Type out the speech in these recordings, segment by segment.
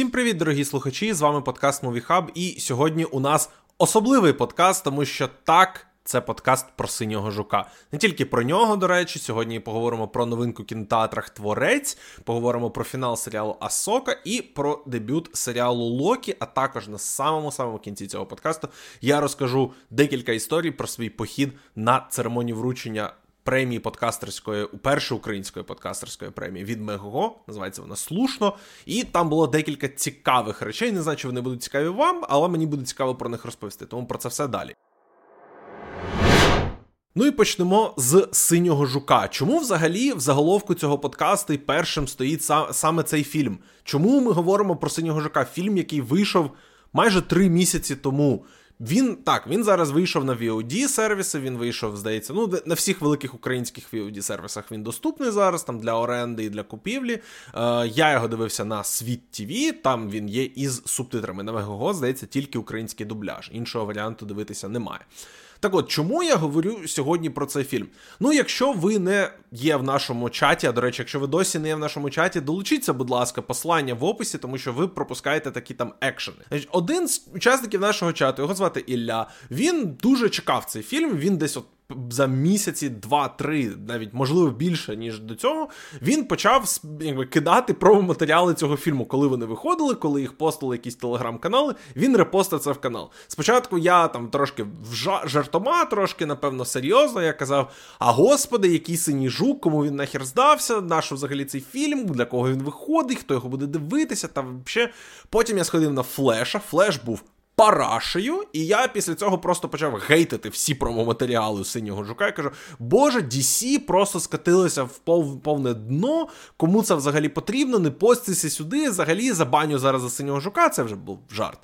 Всім привіт, дорогі слухачі! З вами подкаст Movie Hub, І сьогодні у нас особливий подкаст, тому що так. Це подкаст про синього жука. Не тільки про нього, до речі, сьогодні поговоримо про новинку кінотеатрах Творець, поговоримо про фінал серіалу Асока і про дебют серіалу Локі. А також на самому самому кінці цього подкасту я розкажу декілька історій про свій похід на церемонію вручення премії подкастерської, першої української подкастерської премії від Мего. Називається вона слушно. І там було декілька цікавих речей. Не знаю, чи вони будуть цікаві вам, але мені буде цікаво про них розповісти. Тому про це все далі. Ну і почнемо з синього жука. Чому взагалі в заголовку цього подкасту першим стоїть саме цей фільм? Чому ми говоримо про синього жука? Фільм, який вийшов майже три місяці тому. Він так, він зараз вийшов на VOD сервіси. Він вийшов, здається, ну на всіх великих українських VOD сервісах він доступний зараз, там для оренди і для купівлі. Е, Я його дивився на Світ TV, Там він є із субтитрами. На Мегого, здається, тільки український дубляж. Іншого варіанту дивитися немає. Так от, чому я говорю сьогодні про цей фільм? Ну, якщо ви не є в нашому чаті, а до речі, якщо ви досі не є в нашому чаті, долучіться, будь ласка, послання в описі, тому що ви пропускаєте такі там екшени. Один з учасників нашого чату, його звати Ілля, він дуже чекав цей фільм. Він десь от за місяці, два-три, навіть можливо більше ніж до цього, він почав якби кидати промо-матеріали цього фільму, коли вони виходили, коли їх постили якісь телеграм-канали. Він репостив це в канал. Спочатку я там трошки жартома, трошки, напевно, серйозно. Я казав: А господи, який синій жук, кому він нахер здався, нащо взагалі цей фільм, для кого він виходить, хто його буде дивитися. Там ще потім я сходив на флеша. Флеш був парашею, і я після цього просто почав гейтити всі промоматеріали синього жука. Я кажу, боже, DC просто скатилися в пов, повне дно. Кому це взагалі потрібно? Не постися сюди. Взагалі забаню зараз за синього жука. Це вже був жарт.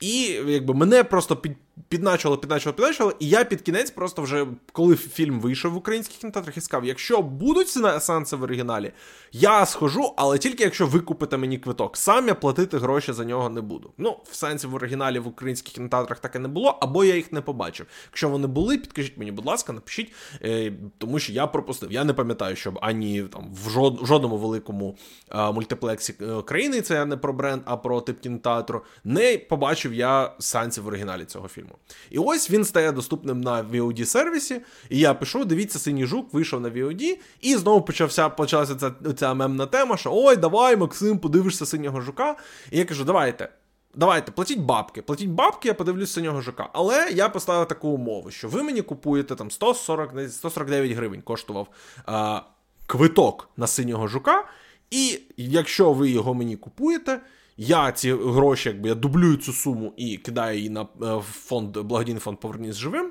І якби мене просто під, підначало, підначало, підначало, і я під кінець просто вже, коли фільм вийшов в українських кінотеатрах, і сказав, якщо будуть сеанси в оригіналі, я схожу, але тільки якщо ви купите мені квиток. Сам я платити гроші за нього не буду. Ну, в сенсі в оригіналі в українських кінотеатрах так і не було, або я їх не побачив. Якщо вони були, підкажіть мені, будь ласка, напишіть, е, тому що я пропустив. Я не пам'ятаю, щоб ані там в жод, жодному великому е, мультиплексі е, країни, це не про бренд, а про тип кінотеатру, не побачив я сеансів в оригіналі цього фільму. І ось він стає доступним на VOD сервісі. І я пишу: дивіться, синій жук вийшов на VOD, і знову почався почалася ця, ця мемна тема, що ой, давай, Максим, подивишся синього жука. І я кажу, давайте. Давайте, платіть бабки. Платіть бабки, я подивлюсь синього жука. Але я поставив таку умову, що ви мені купуєте там 140, 149 гривень коштував а, квиток на синього жука. І якщо ви його мені купуєте, я ці гроші, якби я дублюю цю суму і кидаю її на е, фонд благодійний фонд Повернись живим.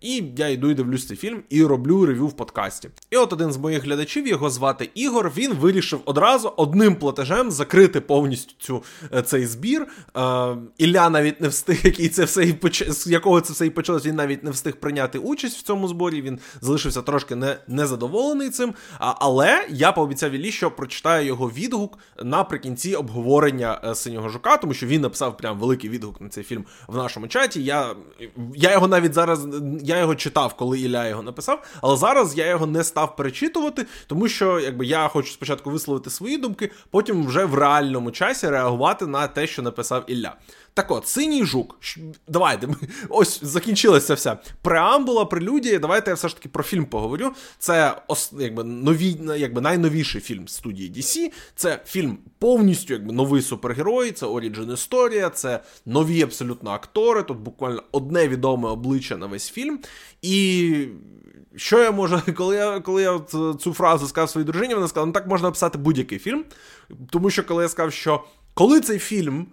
І я йду і дивлюсь цей фільм і роблю рев'ю в подкасті. І от один з моїх глядачів, його звати Ігор. Він вирішив одразу одним платежем закрити повністю цю е, цей збір. Е, Ілля навіть не встиг, який це все і поч... з якого це все і почалось. Він навіть не встиг прийняти участь в цьому зборі. Він залишився трошки не, незадоволений цим. А, але я пообіцяв Іллі, що прочитаю його відгук наприкінці обговорення е, синього жука, тому що він написав прям великий відгук на цей фільм в нашому чаті. Я, Я його навіть зараз я його читав, коли Ілля його написав, але зараз я його не став перечитувати, тому що якби я хочу спочатку висловити свої думки, потім вже в реальному часі реагувати на те, що написав Ілля. Так от, синій жук. Давайте, ось закінчилася вся преамбула, прелюдія. Давайте я все ж таки про фільм поговорю. Це якби нові, якби найновіший фільм студії DC. Це фільм повністю якби новий супергерой, це оріджин історія, це нові абсолютно актори. Тут буквально одне відоме обличчя на весь фільм. І. Що я можу, коли я коли я цю фразу сказав своїй дружині, вона сказала, ну так можна описати будь-який фільм. Тому що коли я сказав, що коли цей фільм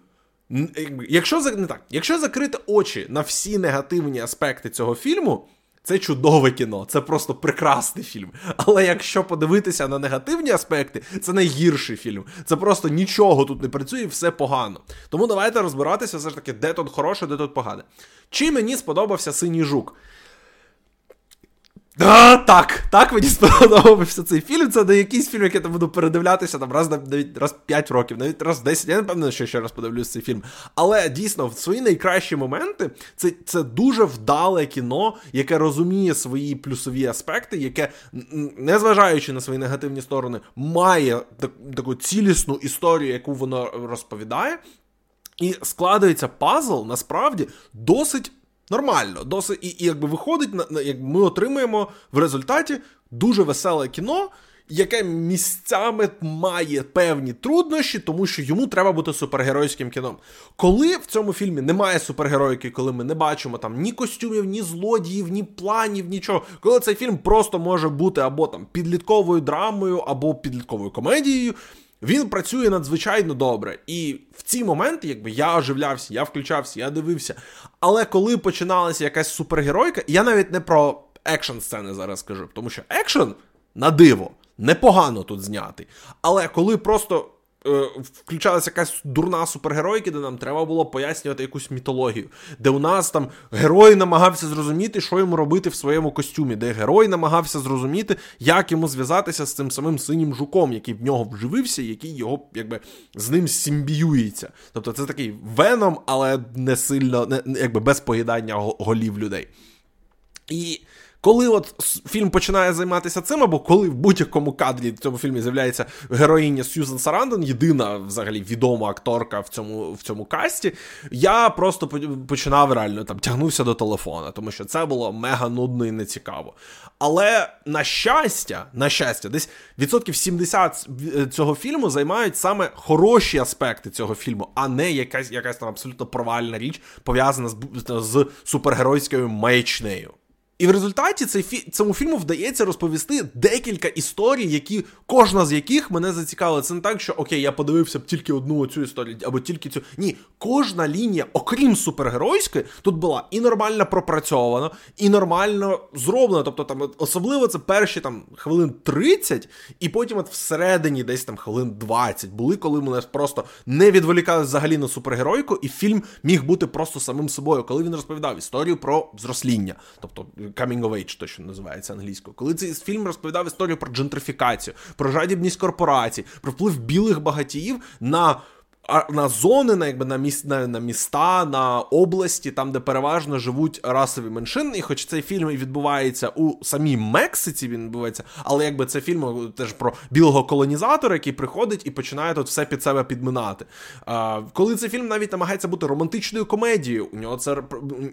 Якщо не так, якщо закрити очі на всі негативні аспекти цього фільму, це чудове кіно, це просто прекрасний фільм. Але якщо подивитися на негативні аспекти, це найгірший фільм. Це просто нічого тут не працює, все погано. Тому давайте розбиратися все ж таки, де тут хороше, де тут погане. Чи мені сподобався синій жук? А, Так, так мені сподобався цей фільм. Це не якийсь фільм, який я буду передивлятися там раз навіть раз 5 років, навіть раз 10. Я не певний, що ще раз подивлюсь цей фільм. Але дійсно, в свої найкращі моменти це це дуже вдале кіно, яке розуміє свої плюсові аспекти, яке, незважаючи на свої негативні сторони, має так, таку цілісну історію, яку воно розповідає. І складається пазл насправді досить Нормально, досить і, і якби виходить, як ми отримуємо в результаті дуже веселе кіно, яке місцями має певні труднощі, тому що йому треба бути супергеройським кіном. Коли в цьому фільмі немає супергеройки, коли ми не бачимо там ні костюмів, ні злодіїв, ні планів, нічого, коли цей фільм просто може бути або там підлітковою драмою, або підлітковою комедією. Він працює надзвичайно добре. І в ці моменти, якби я оживлявся, я включався, я дивився. Але коли починалася якась супергеройка, я навіть не про екшн сцени зараз кажу, тому що екшн на диво непогано тут знятий. Але коли просто включалася якась дурна супергеройка, де нам треба було пояснювати якусь мітологію, де у нас там герой намагався зрозуміти, що йому робити в своєму костюмі, де герой намагався зрозуміти, як йому зв'язатися з цим самим синім жуком, який в нього вживився, який його якби з ним симбіюється. Тобто це такий веном, але не сильно, не, якби без поїдання голів людей. І коли от фільм починає займатися цим, або коли в будь-якому кадрі в цьому фільмі з'являється героїня Сьюзен Сарандон, єдина взагалі відома акторка в цьому в цьому касті, я просто починав реально там тягнувся до телефона, тому що це було мега нудно і нецікаво. Але на щастя, на щастя, десь відсотків 70 е, цього фільму займають саме хороші аспекти цього фільму, а не якась якась там абсолютно провальна річ пов'язана з, з супергеройською маячнею. І в результаті цей фі... цьому фільму вдається розповісти декілька історій, які кожна з яких мене зацікавила. Це не так, що окей, я подивився б тільки одну цю історію, або тільки цю. Ні, кожна лінія, окрім супергеройської, тут була і нормально пропрацьована, і нормально зроблена. Тобто, там особливо це перші там хвилин 30, і потім от всередині десь там хвилин 20 були, коли мене просто не відволікали взагалі на супергеройку, і фільм міг бути просто самим собою, коли він розповідав історію про зросління. Тобто coming of age, то що називається англійською. Коли цей фільм розповідав історію про джентрифікацію, про жадібність корпорацій, про вплив білих багатіїв на на зони, на якби на міс, на, на міста, на області, там, де переважно живуть расові меншини. І хоч цей фільм і відбувається у самій Мексиці, він відбувається, але якби це фільм теж про білого колонізатора, який приходить і починає тут все під себе підминати. А, Коли цей фільм навіть намагається бути романтичною комедією, у нього це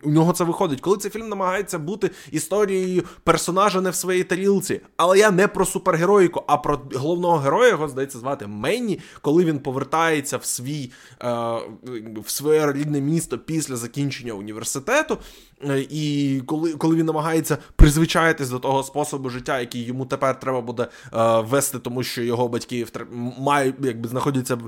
у нього це виходить. Коли цей фільм намагається бути історією персонажа не в своїй тарілці, але я не про супергероїку, а про головного героя його здається звати Менні, коли він повертається в свій е, в своє рідне місто після закінчення університету. Е, і коли коли він намагається призвичаїтись до того способу життя, який йому тепер треба буде е, вести, тому що його батьки втр... мають якби знаходяться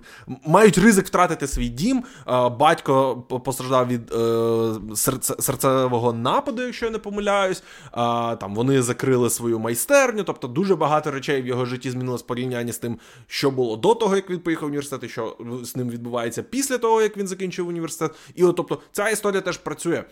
мають ризик втратити свій дім. Е, батько постраждав від е, серце... серцевого нападу, якщо я не помиляюсь. Е, там вони закрили свою майстерню, тобто дуже багато речей в його житті змінилось порівняння з тим, що було до того, як він поїхав в університет, і що з ним відбувається після того, як він закінчив університет. І от тобто ця історія теж працює.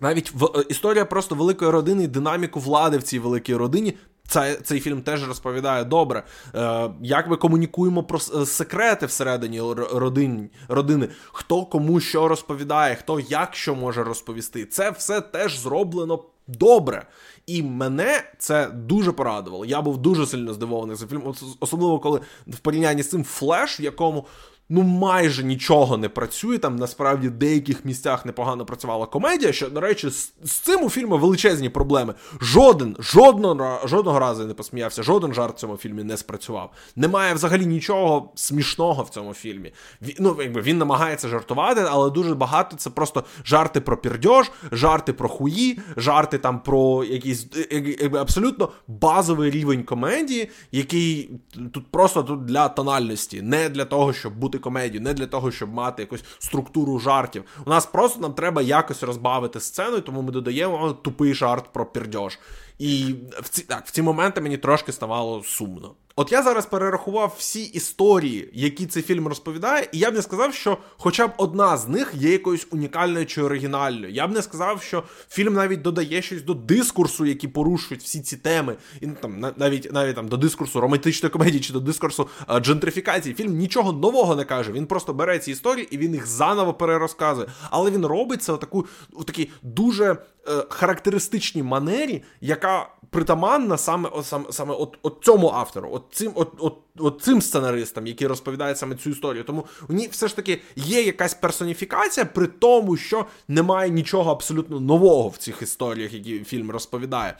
Навіть в е, історія просто великої родини і динаміку влади в цій великій родині. Цей цей фільм теж розповідає добре, Е, як ми комунікуємо про е, секрети всередині родин, родини, хто кому що розповідає, хто як що може розповісти. Це все теж зроблено добре. І мене це дуже порадувало. Я був дуже сильно здивований цим фільмом, особливо коли в порівнянні з цим флеш, в якому ну майже нічого не працює. Там насправді в деяких місцях непогано працювала комедія. Що, до речі, з, з цим у фільму величезні проблеми. Жоден, жодного жодного разу не посміявся, жоден жарт в цьому фільмі не спрацював. Немає взагалі нічого смішного в цьому фільмі. Він, ну, якби він намагається жартувати, але дуже багато це просто жарти про пірдьож, жарти про хуї, жарти там про якийсь якби, абсолютно базовий рівень комедії, який тут просто тут для тональності, не для того, щоб бути робити комедію, не для того, щоб мати якусь структуру жартів. У нас просто нам треба якось розбавити сцену, тому ми додаємо тупий жарт про пірдьож. І в ці так, в ці моменти мені трошки ставало сумно. От я зараз перерахував всі історії, які цей фільм розповідає, і я б не сказав, що хоча б одна з них є якоюсь унікальною чи оригінальною. Я б не сказав, що фільм навіть додає щось до дискурсу, які порушують всі ці теми, і ну, там навіть навіть там до дискурсу романтичної комедії чи до дискурсу а, джентрифікації. Фільм нічого нового не каже. Він просто бере ці історії і він їх заново перерозказує. Але він робить це у таку у такій дуже е, характеристичній манері, яка притаманна саме саме, саме от, от цьому автору, от цим от, от, от цим сценаристам, які розповідають саме цю історію. Тому у ній все ж таки є якась персоніфікація, при тому, що немає нічого абсолютно нового в цих історіях, які фільм розповідає.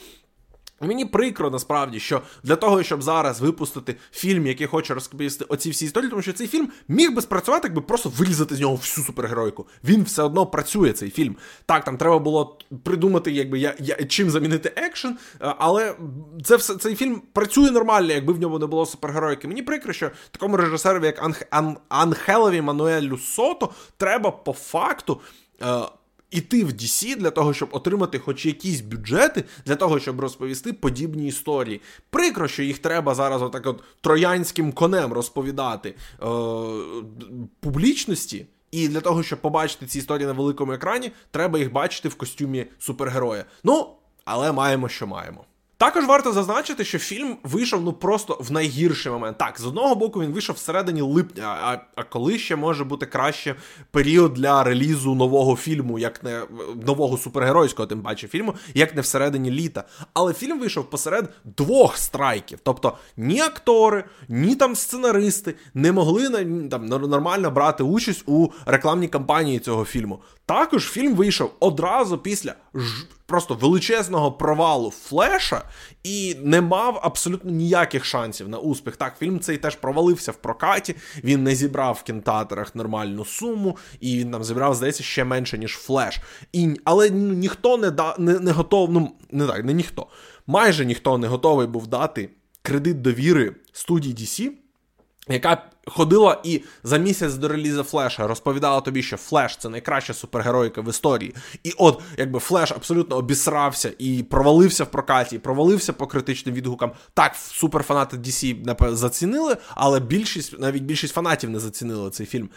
Мені прикро насправді, що для того, щоб зараз випустити фільм, який хоче розповісти оці всі історії, тому що цей фільм міг би спрацювати, якби просто вирізати з нього всю супергеройку. Він все одно працює, цей фільм. Так, там треба було придумати, якби я, я чим замінити екшен, але це все цей фільм працює нормально, якби в ньому не було супергеройки. Мені прикро, що такому режисерові, як Анх, Ан, Анхелові Мануелю Сото, треба по факту. Іти в DC для того, щоб отримати хоч якісь бюджети, для того, щоб розповісти подібні історії. Прикро, що їх треба зараз отак от троянським конем розповідати е, публічності. І для того, щоб побачити ці історії на великому екрані, треба їх бачити в костюмі супергероя. Ну, але маємо, що маємо. Також варто зазначити, що фільм вийшов ну просто в найгірший момент. Так, з одного боку, він вийшов всередині липня, а а коли ще може бути краще період для релізу нового фільму, як не нового супергеройського, тим паче фільму, як не всередині літа. Але фільм вийшов посеред двох страйків. Тобто ні актори, ні там сценаристи не могли там нормально брати участь у рекламній кампанії цього фільму. Також фільм вийшов одразу після ж просто величезного провалу флеша і не мав абсолютно ніяких шансів на успіх. Так, фільм цей теж провалився в прокаті. Він не зібрав в кінотеатрах нормальну суму, і він там зібрав, здається, ще менше, ніж флеш. І, Але ну, ніхто не да, не, не готов, ну не так, не ніхто. Майже ніхто не готовий був дати кредит довіри студії DC яка ходила і за місяць до релізу Флеша розповідала тобі, що Флеш це найкраща супергероїка в історії. І от, якби Флеш абсолютно обісрався і провалився в прокаті, і провалився по критичним відгукам. Так, суперфанати DC зацінили, але більшість, навіть більшість фанатів не зацінили цей фільм.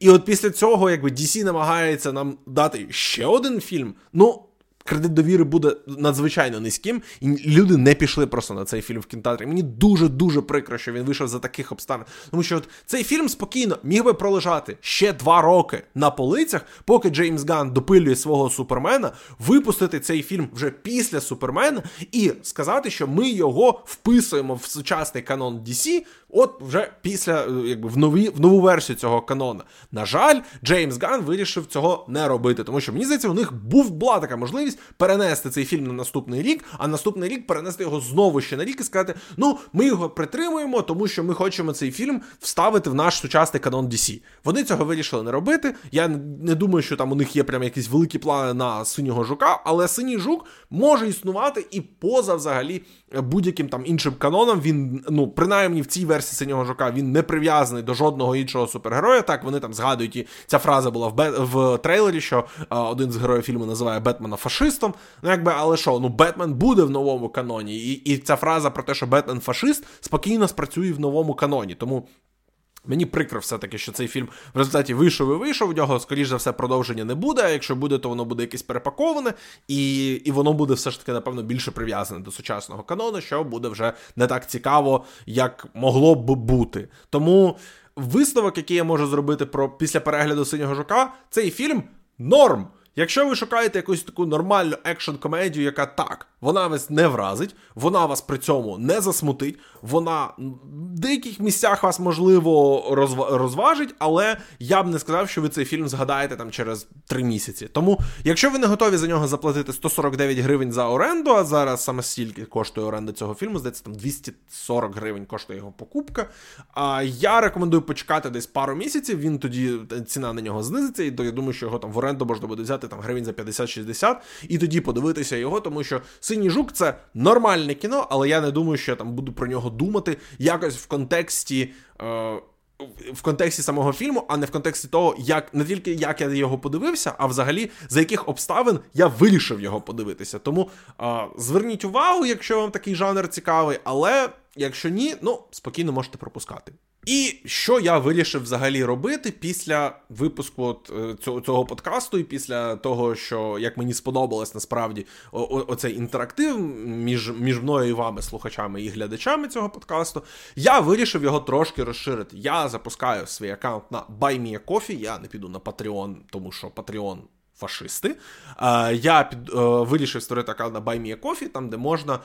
І от після цього, якби DC намагається нам дати ще один фільм. Ну кредит довіри буде надзвичайно низьким, і люди не пішли просто на цей фільм в кінотеатрі. Мені дуже дуже прикро, що він вийшов за таких обставин. Тому що от цей фільм спокійно міг би пролежати ще два роки на полицях, поки Джеймс Ган допилює свого супермена, випустити цей фільм вже після Супермена і сказати, що ми його вписуємо в сучасний канон DC, От вже після е, якби в нові в нову версію цього канона. На жаль, Джеймс Ган вирішив цього не робити, тому що мені здається, у них був була така можливість перенести цей фільм на наступний рік, а наступний рік перенести його знову ще на рік і сказати: ну, ми його притримуємо, тому що ми хочемо цей фільм вставити в наш сучасний канон DC. Вони цього вирішили не робити. Я не думаю, що там у них є прям якісь великі плани на синього жука, але синій жук може існувати і поза взагалі будь-яким там іншим каноном. Він, ну, принаймні в цій версії синього жука він не прив'язаний до жодного іншого супергероя. Так, вони там згадують, і ця фраза була в бе... в трейлері, що а, один з героїв фільму називає Бетмена фашистом. Ну, якби, але що, ну Бетмен буде в новому каноні, і, і ця фраза про те, що Бетмен фашист, спокійно спрацює в новому каноні. Тому. Мені прикро все-таки, що цей фільм в результаті вийшов і вийшов. У нього, скоріш за все, продовження не буде. А якщо буде, то воно буде якесь перепаковане, і і воно буде все ж таки, напевно, більше прив'язане до сучасного канону, що буде вже не так цікаво, як могло б бути. Тому висновок, який я можу зробити про після перегляду синього жука, цей фільм норм. Якщо ви шукаєте якусь таку нормальну екшн-комедію, яка так, вона вас не вразить, вона вас при цьому не засмутить, вона в деяких місцях вас, можливо, розважить, але я б не сказав, що ви цей фільм згадаєте там через три місяці. Тому, якщо ви не готові за нього заплатити 149 гривень за оренду, а зараз саме стільки коштує оренда цього фільму, здається, там 240 гривень коштує його покупка. А я рекомендую почекати десь пару місяців, він тоді ціна на нього знизиться, і я думаю, що його там в оренду можна буде взяти там гривень за 50-60, і тоді подивитися його, тому що Синій жук це нормальне кіно, але я не думаю, що я там буду про нього думати якось в контексті. Е, в контексті самого фільму, а не в контексті того, як не тільки як я його подивився, а взагалі за яких обставин я вирішив його подивитися. Тому а, зверніть увагу, якщо вам такий жанр цікавий, але якщо ні, ну спокійно можете пропускати. І що я вирішив взагалі робити після випуску от е, цього цього подкасту, і після того, що як мені сподобалось насправді о- оцей інтерактив між між мною і вами, слухачами і глядачами цього подкасту, я вирішив його трошки розширити. Я запускаю свій аккаунт на BuyMeACoffee, Я не піду на Patreon, тому що Patreon фашисти. Я під, вирішив створити аккаунт на BuyMeACoffee, там, де можна,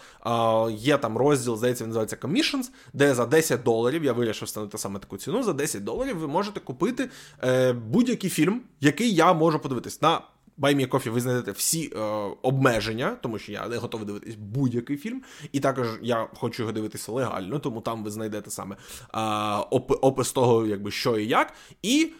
є там розділ, здається, називається Commissions, де за 10 доларів, я вирішив встановити саме таку ціну, за 10 доларів ви можете купити е, будь-який фільм, який я можу подивитись. На BuyMeACoffee ви знайдете всі е, обмеження, тому що я не готовий дивитись будь-який фільм. І також я хочу його дивитися легально, тому там ви знайдете саме е, опис того, якби що і як. І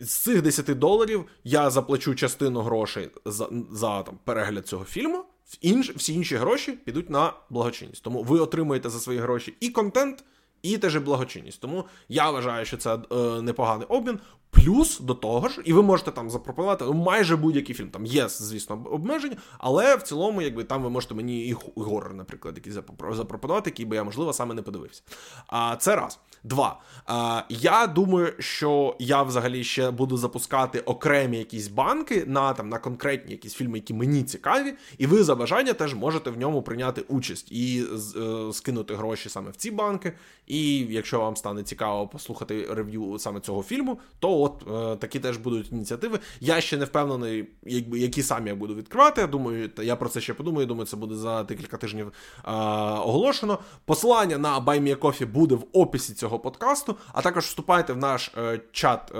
з цих 10 доларів я заплачу частину грошей за за там, перегляд цього фільму, інш, всі інші гроші підуть на благочинність. Тому ви отримуєте за свої гроші і контент, і теж благочинність. Тому я вважаю, що це е, непоганий обмін. Плюс до того ж, і ви можете там запропонувати ну, майже будь-який фільм. Там є, звісно, обмеження, але в цілому, якби там ви можете мені і горор, наприклад, якийсь запропонувати, який би я, можливо, саме не подивився. А це раз. Два. А, Я думаю, що я взагалі ще буду запускати окремі якісь банки на там на конкретні якісь фільми, які мені цікаві, і ви за бажання теж можете в ньому прийняти участь і е, скинути гроші саме в ці банки. І якщо вам стане цікаво послухати рев'ю саме цього фільму, то от е, такі теж будуть ініціативи. Я ще не впевнений, які самі я буду відкривати. Я думаю, я про це ще подумаю. Думаю, це буде за декілька тижнів е, оголошено. Посилання на BuyMeACoffee буде в описі цього подкасту. А також вступайте в наш е, чат,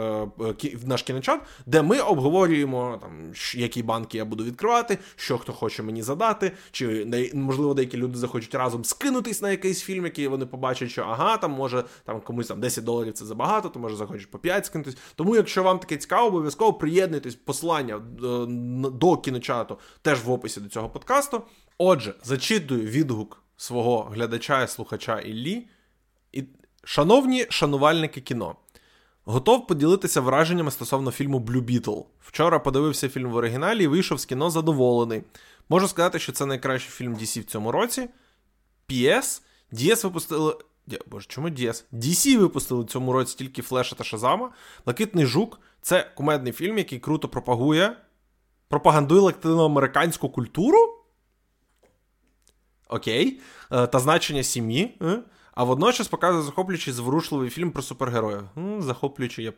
в наш кіночат, де ми обговорюємо там, які банки я буду відкривати, що хто хоче мені задати, чи можливо деякі люди захочуть разом скинутись на якийсь фільм, який вони побачать, що ага, там може там комусь там 10 доларів це забагато, то може захочуть по 5 скинутись. Тому, якщо вам таке цікаво, обов'язково приєднуйтесь посилання е, до кіночату теж в описі до цього подкасту. Отже, зачитую відгук свого глядача і слухача Іллі. І... Шановні шанувальники кіно, готов поділитися враженнями стосовно фільму Blue Beetle. Вчора подивився фільм в оригіналі і вийшов з кіно задоволений. Можу сказати, що це найкращий фільм DC в цьому році. PS, DS випустили Боже, чому Діс? DC випустили в цьому році тільки Флеша та Шазама. Лакитний жук це кумедний фільм, який круто пропагує, пропагандує латиноамериканську культуру. Окей. Е, та значення сім'ї. Е? А водночас показує захоплюючий зворушливий фільм про супергероїв. Захоплюючий, я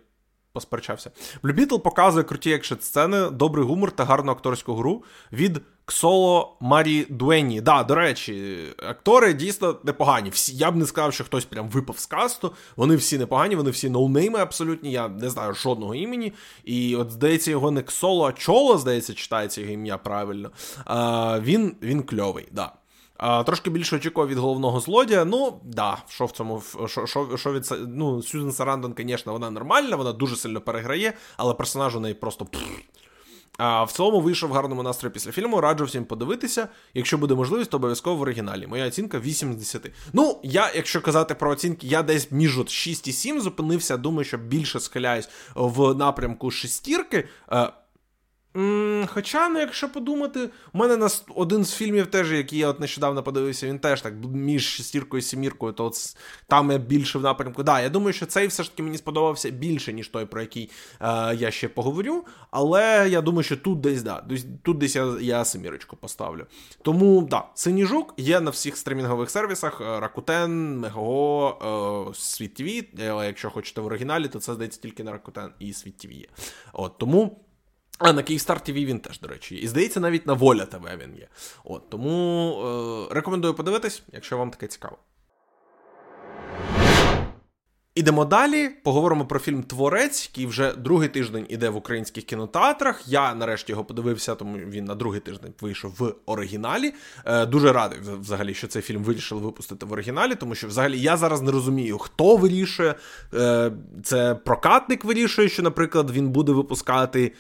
посперечався. Blue Beetle показує круті екшн сцени, добрий гумор та гарну акторську гру від Ксоло Марідуеньї. Да, до речі, актори дійсно непогані. Всі, Я б не сказав, що хтось прям випав з касту. Вони всі непогані, вони всі ноунейми абсолютні. Я не знаю жодного імені. І от здається, його не Ксоло, а Чоло, здається, читається його ім'я правильно. А, Він він кльовий, да. Трошки більше очікував від головного злодія. Ну, да, що в цьому що, що, від ну, Сюзен Сарандон, звісно, вона нормальна, вона дуже сильно переграє, але персонаж у неї просто. А в цілому вийшов в гарному настрої після фільму. Раджу всім подивитися. Якщо буде можливість, то обов'язково в оригіналі. Моя оцінка 8 з 10. Ну, я, якщо казати про оцінки, я десь між 6 і 7 зупинився. Думаю, що більше схиляюсь в напрямку шестірки. Е, Хоча, ну, якщо подумати, у мене на один з фільмів, теж, який я от нещодавно подивився, він теж так між шестіркою і сіміркою, то от там я більше в напрямку. Да, я думаю, що цей все ж таки мені сподобався більше, ніж той, про який е, я ще поговорю. Але я думаю, що тут десь да, тут десь я я семірочку поставлю. Тому да, синій жук є на всіх стримінгових сервісах: Rakuten, Megogo, Світ TV. Якщо хочете в оригіналі, то це здається тільки на Rakuten і Світ є. От тому. А на Київстар ТВ він теж, до речі. І здається, навіть на Воля ТВ він є. От, Тому е, рекомендую подивитись, якщо вам таке цікаво. Ідемо далі. Поговоримо про фільм Творець, який вже другий тиждень іде в українських кінотеатрах. Я нарешті його подивився, тому він на другий тиждень вийшов в оригіналі. Е, Дуже радий взагалі, що цей фільм вирішили випустити в оригіналі, тому що взагалі я зараз не розумію, хто вирішує. Е, Це прокатник вирішує, що, наприклад, він буде випускати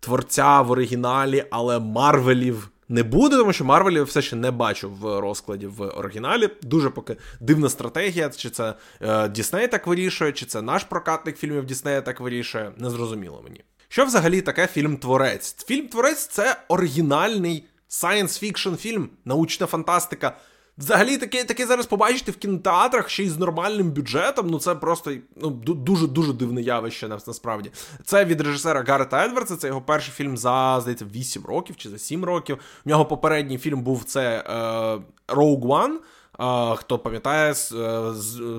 творця в оригіналі, але Марвелів не буде, тому що Марвелі все ще не бачу в розкладі в оригіналі. Дуже поки дивна стратегія, чи це е, Дісней так вирішує, чи це наш прокатник фільмів Діснея так вирішує. Незрозуміло мені. Що взагалі таке фільм-творець? Фільм-творець це оригінальний science fiction фільм, научна фантастика. Взагалі, таке таке зараз побачити в кінотеатрах ще й з нормальним бюджетом. Ну це просто ну, дуже дуже дивне явище насправді. Це від режисера Гарета Едвардса, це його перший фільм за здається 8 років чи за 7 років. У нього попередній фільм був це е, Rogue One. Е, хто пам'ятає, е,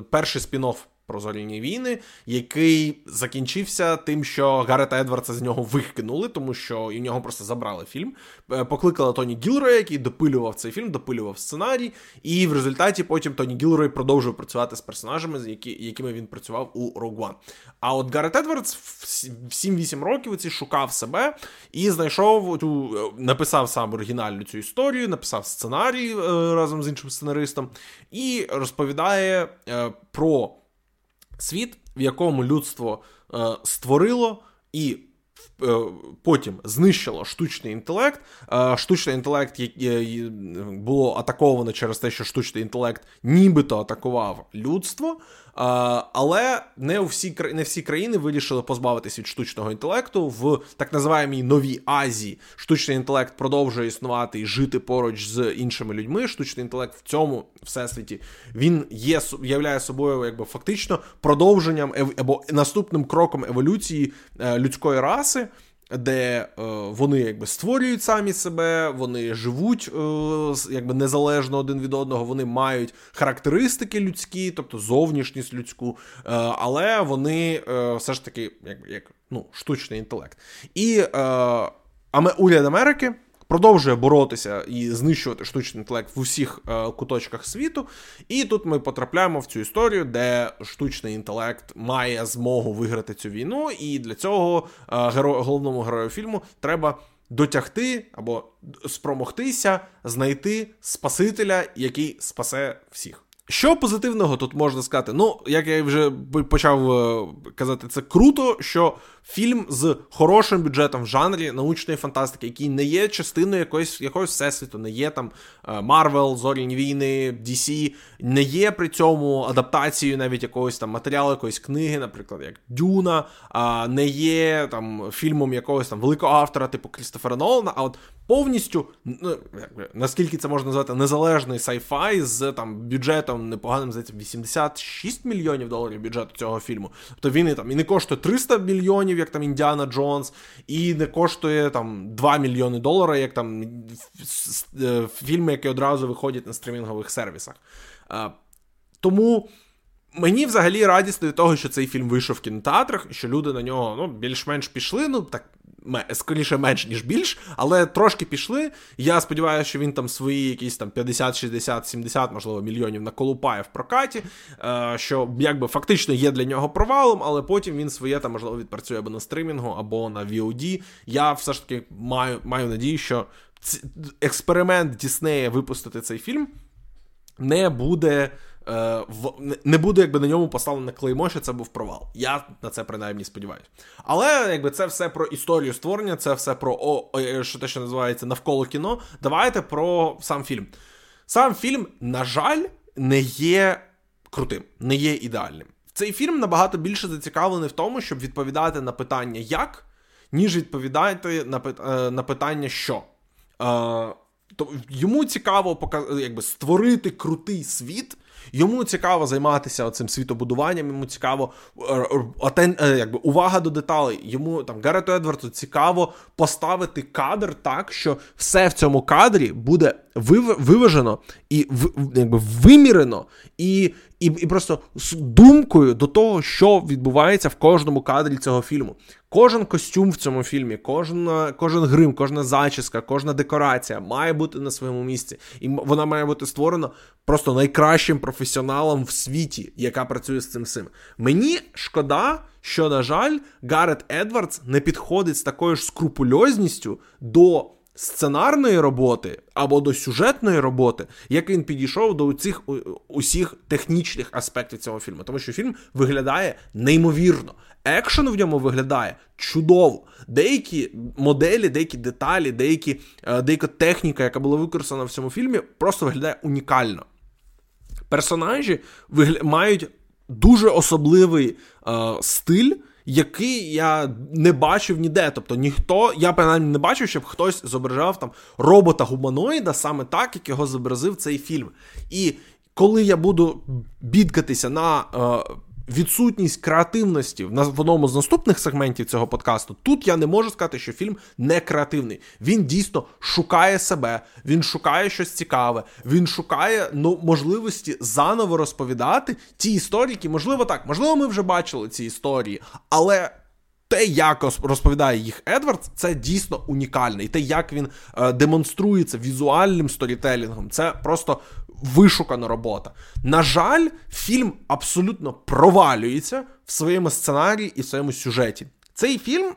перший спін-офф про зоряні війни, який закінчився тим, що Гарета Едвардса з нього викинули, тому що в нього просто забрали фільм. Е, покликали Тоні Гілроя, який допилював цей фільм, допилював сценарій, і в результаті потім Тоні Гілрой продовжив працювати з персонажами, які, якими він працював у Rogue One. А от Гарет Едвардс в 7-8 років ці шукав себе і знайшов ту, е, написав сам оригінальну цю історію, написав сценарій е, разом з іншим сценаристом, і розповідає про світ, в якому людство е, створило і е, потім знищило штучний інтелект. Е, штучний інтелект було атаковано через те, що штучний інтелект нібито атакував людство. Але не у всі не всі країни вирішили позбавитися від штучного інтелекту в так називаємій новій Азії. Штучний інтелект продовжує існувати і жити поруч з іншими людьми. Штучний інтелект в цьому всесвіті він є являє собою, якби фактично продовженням або наступним кроком еволюції е, людської раси де е, вони якби створюють самі себе, вони живуть е, якби незалежно один від одного, вони мають характеристики людські, тобто зовнішність людську, е, але вони е, все ж таки якби як ну, штучний інтелект. І е, уряд Америки продовжує боротися і знищувати штучний інтелект в усіх е, куточках світу. І тут ми потрапляємо в цю історію, де штучний інтелект має змогу виграти цю війну, і для цього е, геро- головному герою фільму треба. Дотягти або спромогтися знайти Спасителя, який спасе всіх. Що позитивного тут можна сказати? Ну, як я вже почав е, казати, це круто, що фільм з хорошим бюджетом в жанрі научної фантастики, який не є частиною якоїсь якогось всесвіту, не є там Марвел, Зоряні війни, DC, не є при цьому адаптацією навіть якогось там матеріалу, якоїсь книги, наприклад, як Дюна, а не є там фільмом якогось там великого автора, типу Крістофера Нолана, а от повністю, ну, наскільки це можна назвати, незалежний sci-fi з там бюджетом непоганим, здається, 86 мільйонів доларів бюджету цього фільму. Тобто він і там і не коштує 300 мільйонів доларів, як там Індіана Джонс, і не коштує там 2 мільйони доларів, як там е, фільми, які одразу виходять на стрімінгових сервісах. Тому. Мені взагалі радісно від того, що цей фільм вийшов в кінотеатрах, що люди на нього ну, більш-менш пішли. Ну так скоріше менш, ніж більш, але трошки пішли. Я сподіваюся, що він там свої якісь там 50, 60, 70, можливо, мільйонів наколупає в прокаті, е, що якби фактично є для нього провалом, але потім він своє там, можливо, відпрацює або на стримінгу, або на VOD. Я все ж таки маю, маю надію, що експеримент Діснея випустити цей фільм не буде не буде якби на ньому поставлене клеймо, що це був провал. Я на це принаймні сподіваюся. Але якби це все про історію створення, це все про о, о, що те, що називається навколо кіно. Давайте про сам фільм. Сам фільм, на жаль, не є крутим, не є ідеальним. Цей фільм набагато більше зацікавлений в тому, щоб відповідати на питання як, ніж відповідати на е, питання що. Е, то Йому цікаво якби, створити крутий світ. Йому цікаво займатися цим світобудуванням, йому цікаво отен, е, е, якби, увага до деталей. Йому там Гарету Едвардсу цікаво поставити кадр так, що все в цьому кадрі буде виважено і якби, вимірено, і і і просто з думкою до того, що відбувається в кожному кадрі цього фільму. Кожен костюм в цьому фільмі, кожен кожен грим, кожна зачіска, кожна декорація має бути на своєму місці, і вона має бути створена просто найкращим професіоналом в світі, яка працює з цим всім. Мені шкода, що, на жаль, Гарет Едвардс не підходить з такою ж скрупульозністю до сценарної роботи або до сюжетної роботи, як він підійшов до цих усіх технічних аспектів цього фільму. Тому що фільм виглядає неймовірно. Екшен в ньому виглядає чудово. Деякі моделі, деякі деталі, деякі, е, деяка техніка, яка була використана в цьому фільмі, просто виглядає унікально. Персонажі мають дуже особливий е, стиль який я не бачив ніде. Тобто ніхто, я принаймні не бачив, щоб хтось зображав там робота-гуманоїда саме так, як його зобразив цей фільм. І коли я буду бідкатися на. Е, Відсутність креативності в одному з наступних сегментів цього подкасту. Тут я не можу сказати, що фільм не креативний. Він дійсно шукає себе, він шукає щось цікаве, він шукає ну, можливості заново розповідати ті історії, які, можливо, так, можливо, ми вже бачили ці історії, але. Те, як розповідає їх Едвардс, це дійсно унікальне. І те, як він е, демонструється візуальним сторітелінгом, це просто вишукана робота. На жаль, фільм абсолютно провалюється в своєму сценарії і в своєму сюжеті. Цей фільм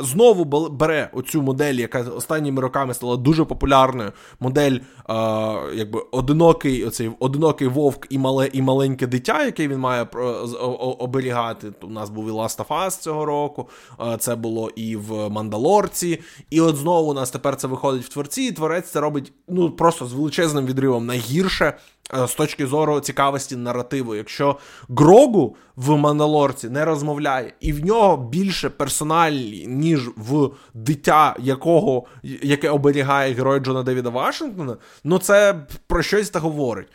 знову бере оцю модель, яка останніми роками стала дуже популярною. Модель, е, якби одинокий оцей одинокий вовк і мале, і маленьке дитя, яке він має оберігати. У нас був і Last of Us цього року, е, це було і в Мандалорці. І от знову у нас тепер це виходить в творці, і творець це робить ну просто з величезним відривом найгірше. Е, з точки зору цікавості наративу. Якщо Грогу в Мандалорці не розмовляє, і в нього більше персональні, ніж в дитя, якого яке оберігає герой Джона Девіда Вашингтона, ну це про щось та говорить.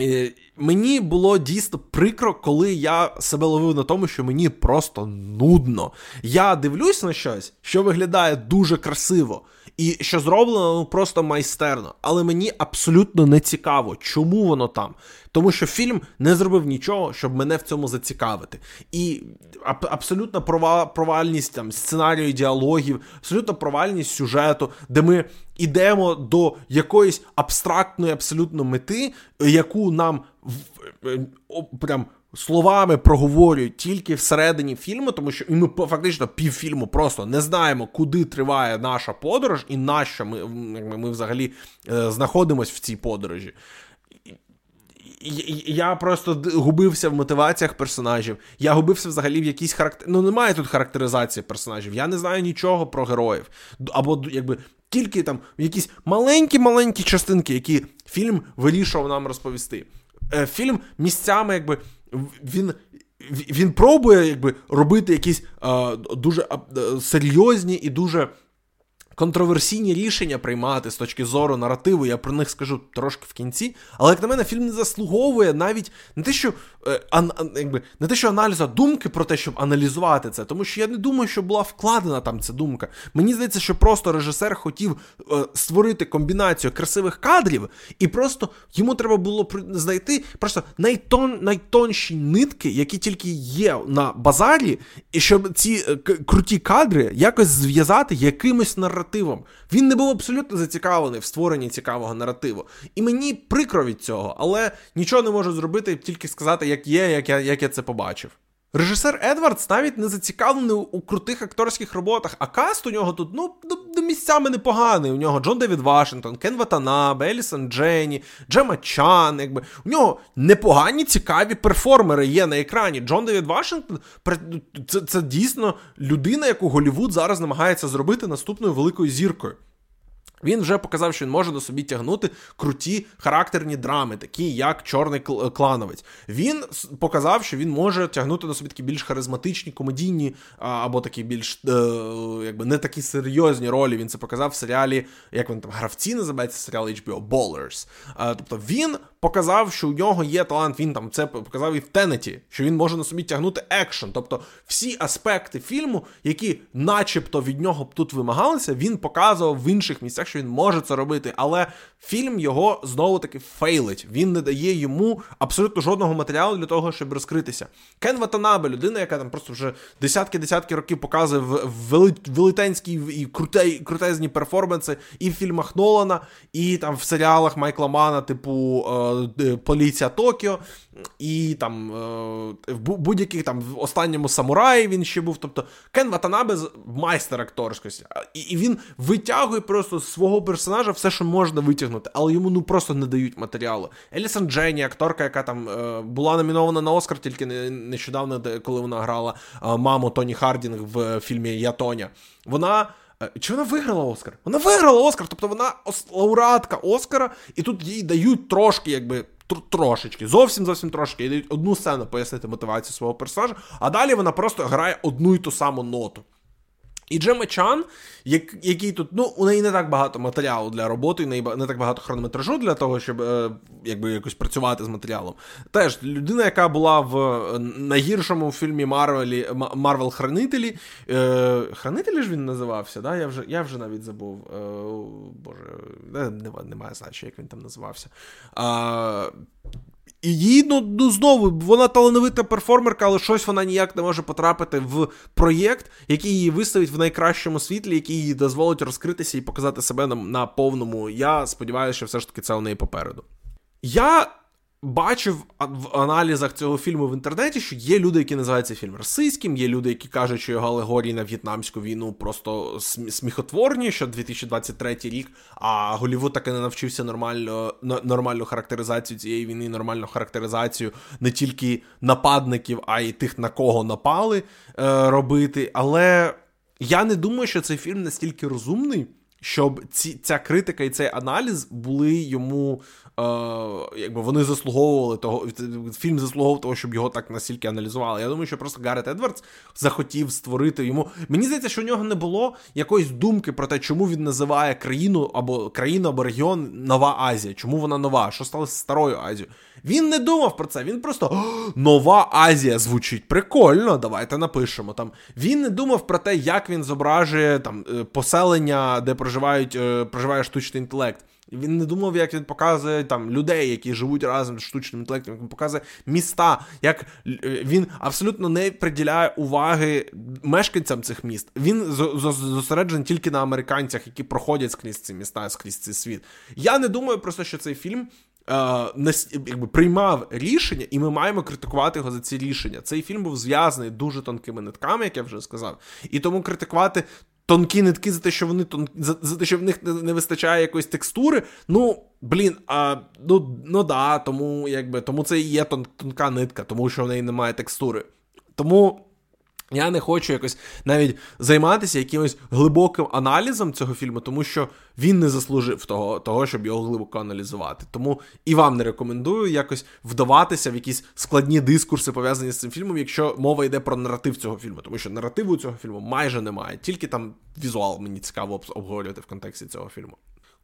І Мені було дійсно прикро, коли я себе ловив на тому, що мені просто нудно. Я дивлюсь на щось, що виглядає дуже красиво. І що зроблено ну, просто майстерно. Але мені абсолютно не цікаво, чому воно там. Тому що фільм не зробив нічого, щоб мене в цьому зацікавити. І аб- абсолютна провальність там сценарію діалогів, абсолютно провальність сюжету, де ми йдемо до якоїсь абстрактної абсолютно мети, яку нам е, прям словами проговорюють тільки всередині фільму, тому що ми фактично півфільму просто не знаємо, куди триває наша подорож і на що ми, ми взагалі е, знаходимося в цій подорожі. Я просто губився в мотиваціях персонажів. Я губився взагалі в якійсь характер... Ну, немає тут характеризації персонажів. Я не знаю нічого про героїв. Або якби тільки там якісь маленькі-маленькі частинки, які фільм вирішував нам розповісти. Е, фільм місцями, якби він. Він пробує якби робити якісь а, дуже а, серйозні і дуже контроверсійні рішення приймати з точки зору наративу, я про них скажу трошки в кінці. Але як на мене, фільм не заслуговує навіть не те, що е, ан, якби, не те, що аналіза думки про те, щоб аналізувати це, тому що я не думаю, що була вкладена там ця думка. Мені здається, що просто режисер хотів е, створити комбінацію красивих кадрів, і просто йому треба було знайти просто найтон, найтонші нитки, які тільки є на базарі, і щоб ці е, круті кадри якось зв'язати якимось наративом. Він не був абсолютно зацікавлений в створенні цікавого наративу. І мені прикро від цього, але нічого не можу зробити, тільки сказати, як є, як я, як я це побачив. Режисер Едвардс навіть не зацікавлений у крутих акторських роботах, а каст у нього тут ну, до місцями непоганий. У нього Джон Девід Вашингтон, Кен Ватанабе, Елісон Дженні, Джема Чан. Якби. У нього непогані цікаві перформери є на екрані. Джон Девід Вашингтон це, це дійсно людина, яку Голівуд зараз намагається зробити наступною великою зіркою. Він вже показав, що він може на собі тягнути круті характерні драми, такі як Чорний клановець. Він показав, що він може тягнути на собі такі більш харизматичні, комедійні або такі більш е, якби не такі серйозні ролі. Він це показав в серіалі, як він там гравці називається серіал HBO Ballers. Тобто він показав, що у нього є талант. Він там це показав і в Тенеті, що він може на собі тягнути екшен. Тобто всі аспекти фільму, які, начебто, від нього б тут вимагалися, він показував в інших місцях, що він може це робити. Але фільм його знову таки фейлить. Він не дає йому абсолютно жодного матеріалу для того, щоб розкритися. Кен Ватанабе, людина, яка там просто вже десятки-десятки років показує велетенські і крутезні перформанси і в фільмах Нолана, і там в серіалах Майкла Мана, типу. Е, поліція Токіо, і там е, в будь-яких там в останньому самураї він ще був. Тобто Кен Ватанабе майстер акторськості. І, він витягує просто з свого персонажа все, що можна витягнути, але йому ну просто не дають матеріалу. Елісон Дженні, акторка, яка там е, була номінована на Оскар, тільки нещодавно, коли вона грала маму Тоні Хардінг в фільмі Я Тоня. Вона. Е, чи вона виграла Оскар? Вона виграла Оскар, тобто вона лауреатка Оскара, і тут їй дають трошки, якби. Трошечки, зовсім зовсім трошки, і дають одну сцену пояснити мотивацію свого персонажа, а далі вона просто грає одну і ту саму ноту. І Джема Чан, як, який тут, ну, у неї не так багато матеріалу для роботи, не, не так багато хронометражу для того, щоб е, якби якось працювати з матеріалом. Теж людина, яка була в е, найгіршому фільмі Марвелі Марвел Хранителі. Е, Хранителі ж він називався, да? Я вже я вже навіть забув. Е, Боже, немає, немає значення, як він там називався. А, і її, ну, ну знову, вона талановита перформерка, але щось вона ніяк не може потрапити в проєкт, який її виставить в найкращому світлі, який їй дозволить розкритися і показати себе на, на повному. Я сподіваюся, що все ж таки це у неї попереду. Я бачив в аналізах цього фільму в інтернеті, що є люди, які називають цей фільм расистським, є люди, які кажуть, що його алегорії на в'єтнамську війну просто сміхотворні, що 2023 рік, а Голівуд таки не навчився нормально нормальну характеризацію цієї війни, нормальну характеризацію не тільки нападників, а й тих, на кого напали е, робити. Але я не думаю, що цей фільм настільки розумний. Щоб ці, ця критика і цей аналіз були йому Е, якби вони заслуговували того, фільм заслуговував того, щоб його так настільки аналізували. Я думаю, що просто Гаррет Едвардс захотів створити йому. Мені здається, що у нього не було якоїсь думки про те, чому він називає країну або країну або регіон Нова Азія. Чому вона нова? Що сталося з старою Азією? Він не думав про це. Він просто Нова Азія звучить прикольно. Давайте напишемо. Там Він не думав про те, як він зображує там е, поселення, де проживають е, проживає штучний інтелект. Він не думав, як він показує там людей, які живуть разом з штучним інтелектом, він показує міста, як е, він абсолютно не приділяє уваги мешканцям цих міст. Він зосереджений тільки на американцях, які проходять скрізь ці міста, скрізь цей світ. Я не думаю просто, що цей фільм. Uh, якби приймав рішення, і ми маємо критикувати його за ці рішення. Цей фільм був зв'язаний дуже тонкими нитками, як я вже сказав, і тому критикувати тонкі нитки за те, що вони тон... за, за те, що в них не вистачає якоїсь текстури. Ну, блін, а ну ну да, тому якби тому це і є тон, тонка нитка, тому що в неї немає текстури. Тому. Я не хочу якось навіть займатися якимось глибоким аналізом цього фільму, тому що він не заслужив того, того, щоб його глибоко аналізувати. Тому і вам не рекомендую якось вдаватися в якісь складні дискурси, пов'язані з цим фільмом, якщо мова йде про наратив цього фільму, тому що наративу цього фільму майже немає, тільки там візуал мені цікаво обговорювати в контексті цього фільму.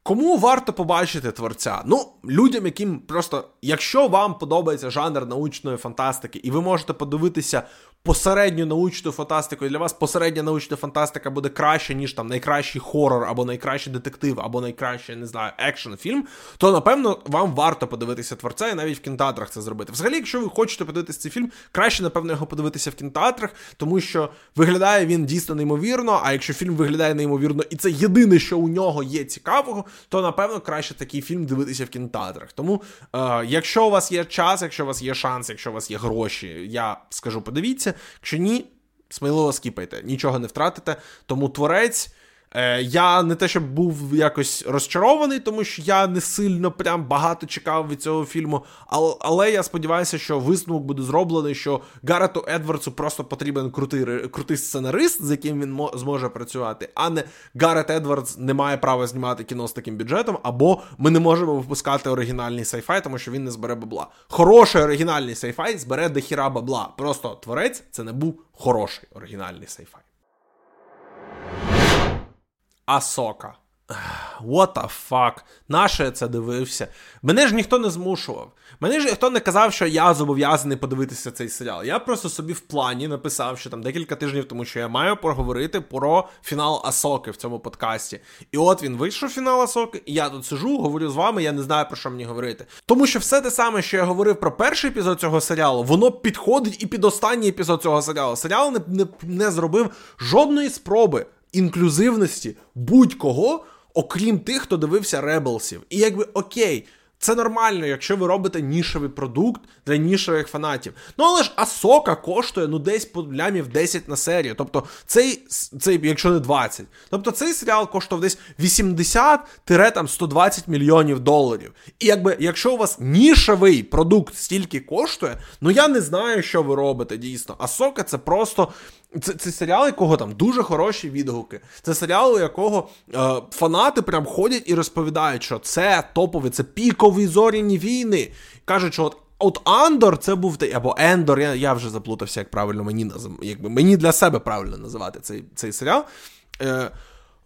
Кому варто побачити творця? Ну, людям, яким просто, якщо вам подобається жанр научної фантастики, і ви можете подивитися посередню научну фантастику, і для вас посередня научна фантастика буде краще, ніж там найкращий хорор, або найкращий детектив, або найкращий, не знаю, екшн фільм, то напевно вам варто подивитися творця і навіть в кінотеатрах це зробити. Взагалі, якщо ви хочете подивитися цей фільм, краще, напевно, його подивитися в кінотеатрах, тому що виглядає він дійсно неймовірно. А якщо фільм виглядає неймовірно, і це єдине, що у нього є цікавого, то напевно краще такий фільм дивитися в кінотеатрах. Тому, е, якщо у вас є час, якщо у вас є шанс, якщо у вас є гроші, я скажу, подивіться. Якщо ні, сміливо скіпайте, нічого не втратите. Тому творець. Е, я не те, щоб був якось розчарований, тому що я не сильно прям багато чекав від цього фільму. Але, але я сподіваюся, що висновок буде зроблений, що Гаррету Едвардсу просто потрібен крутий крутий сценарист, з яким він мо, зможе працювати, а не Гаррет Едвардс не має права знімати кіно з таким бюджетом, або ми не можемо випускати оригінальний сайфай, тому що він не збере бабла. Хороший оригінальний сайфай збере дохіра бабла. Просто творець це не був хороший оригінальний сайфай. Асока. What the fuck? Наше я це дивився. Мене ж ніхто не змушував. Мене ж ніхто не казав, що я зобов'язаний подивитися цей серіал. Я просто собі в плані написав, що там декілька тижнів, тому що я маю поговорити про фінал Асоки в цьому подкасті. І от він вийшов фінал Асоки, і я тут сижу, говорю з вами, я не знаю про що мені говорити. Тому що все те саме, що я говорив про перший епізод цього серіалу, воно підходить і під останній епізод цього серіалу. Серіал не, не, не зробив жодної спроби інклюзивності будь-кого, окрім тих, хто дивився Ребелсів. І якби окей. Це нормально, якщо ви робите нішевий продукт для нішевих фанатів. Ну але ж Асока коштує ну десь по лямів 10 на серію. Тобто, цей, цей, якщо не 20. Тобто цей серіал коштував десь 80-120 мільйонів доларів. І якби якщо у вас нішевий продукт стільки коштує, ну я не знаю, що ви робите дійсно. Асока це просто це це серіал, якого там дуже хороші відгуки. Це серіал, у якого е, фанати прям ходять і розповідають, що це топові, це пікові зоряні війни. Кажуть, що от от Андор це був той, або Ендор, я я вже заплутався, як правильно мені якби мені для себе правильно називати цей цей серіал. Е,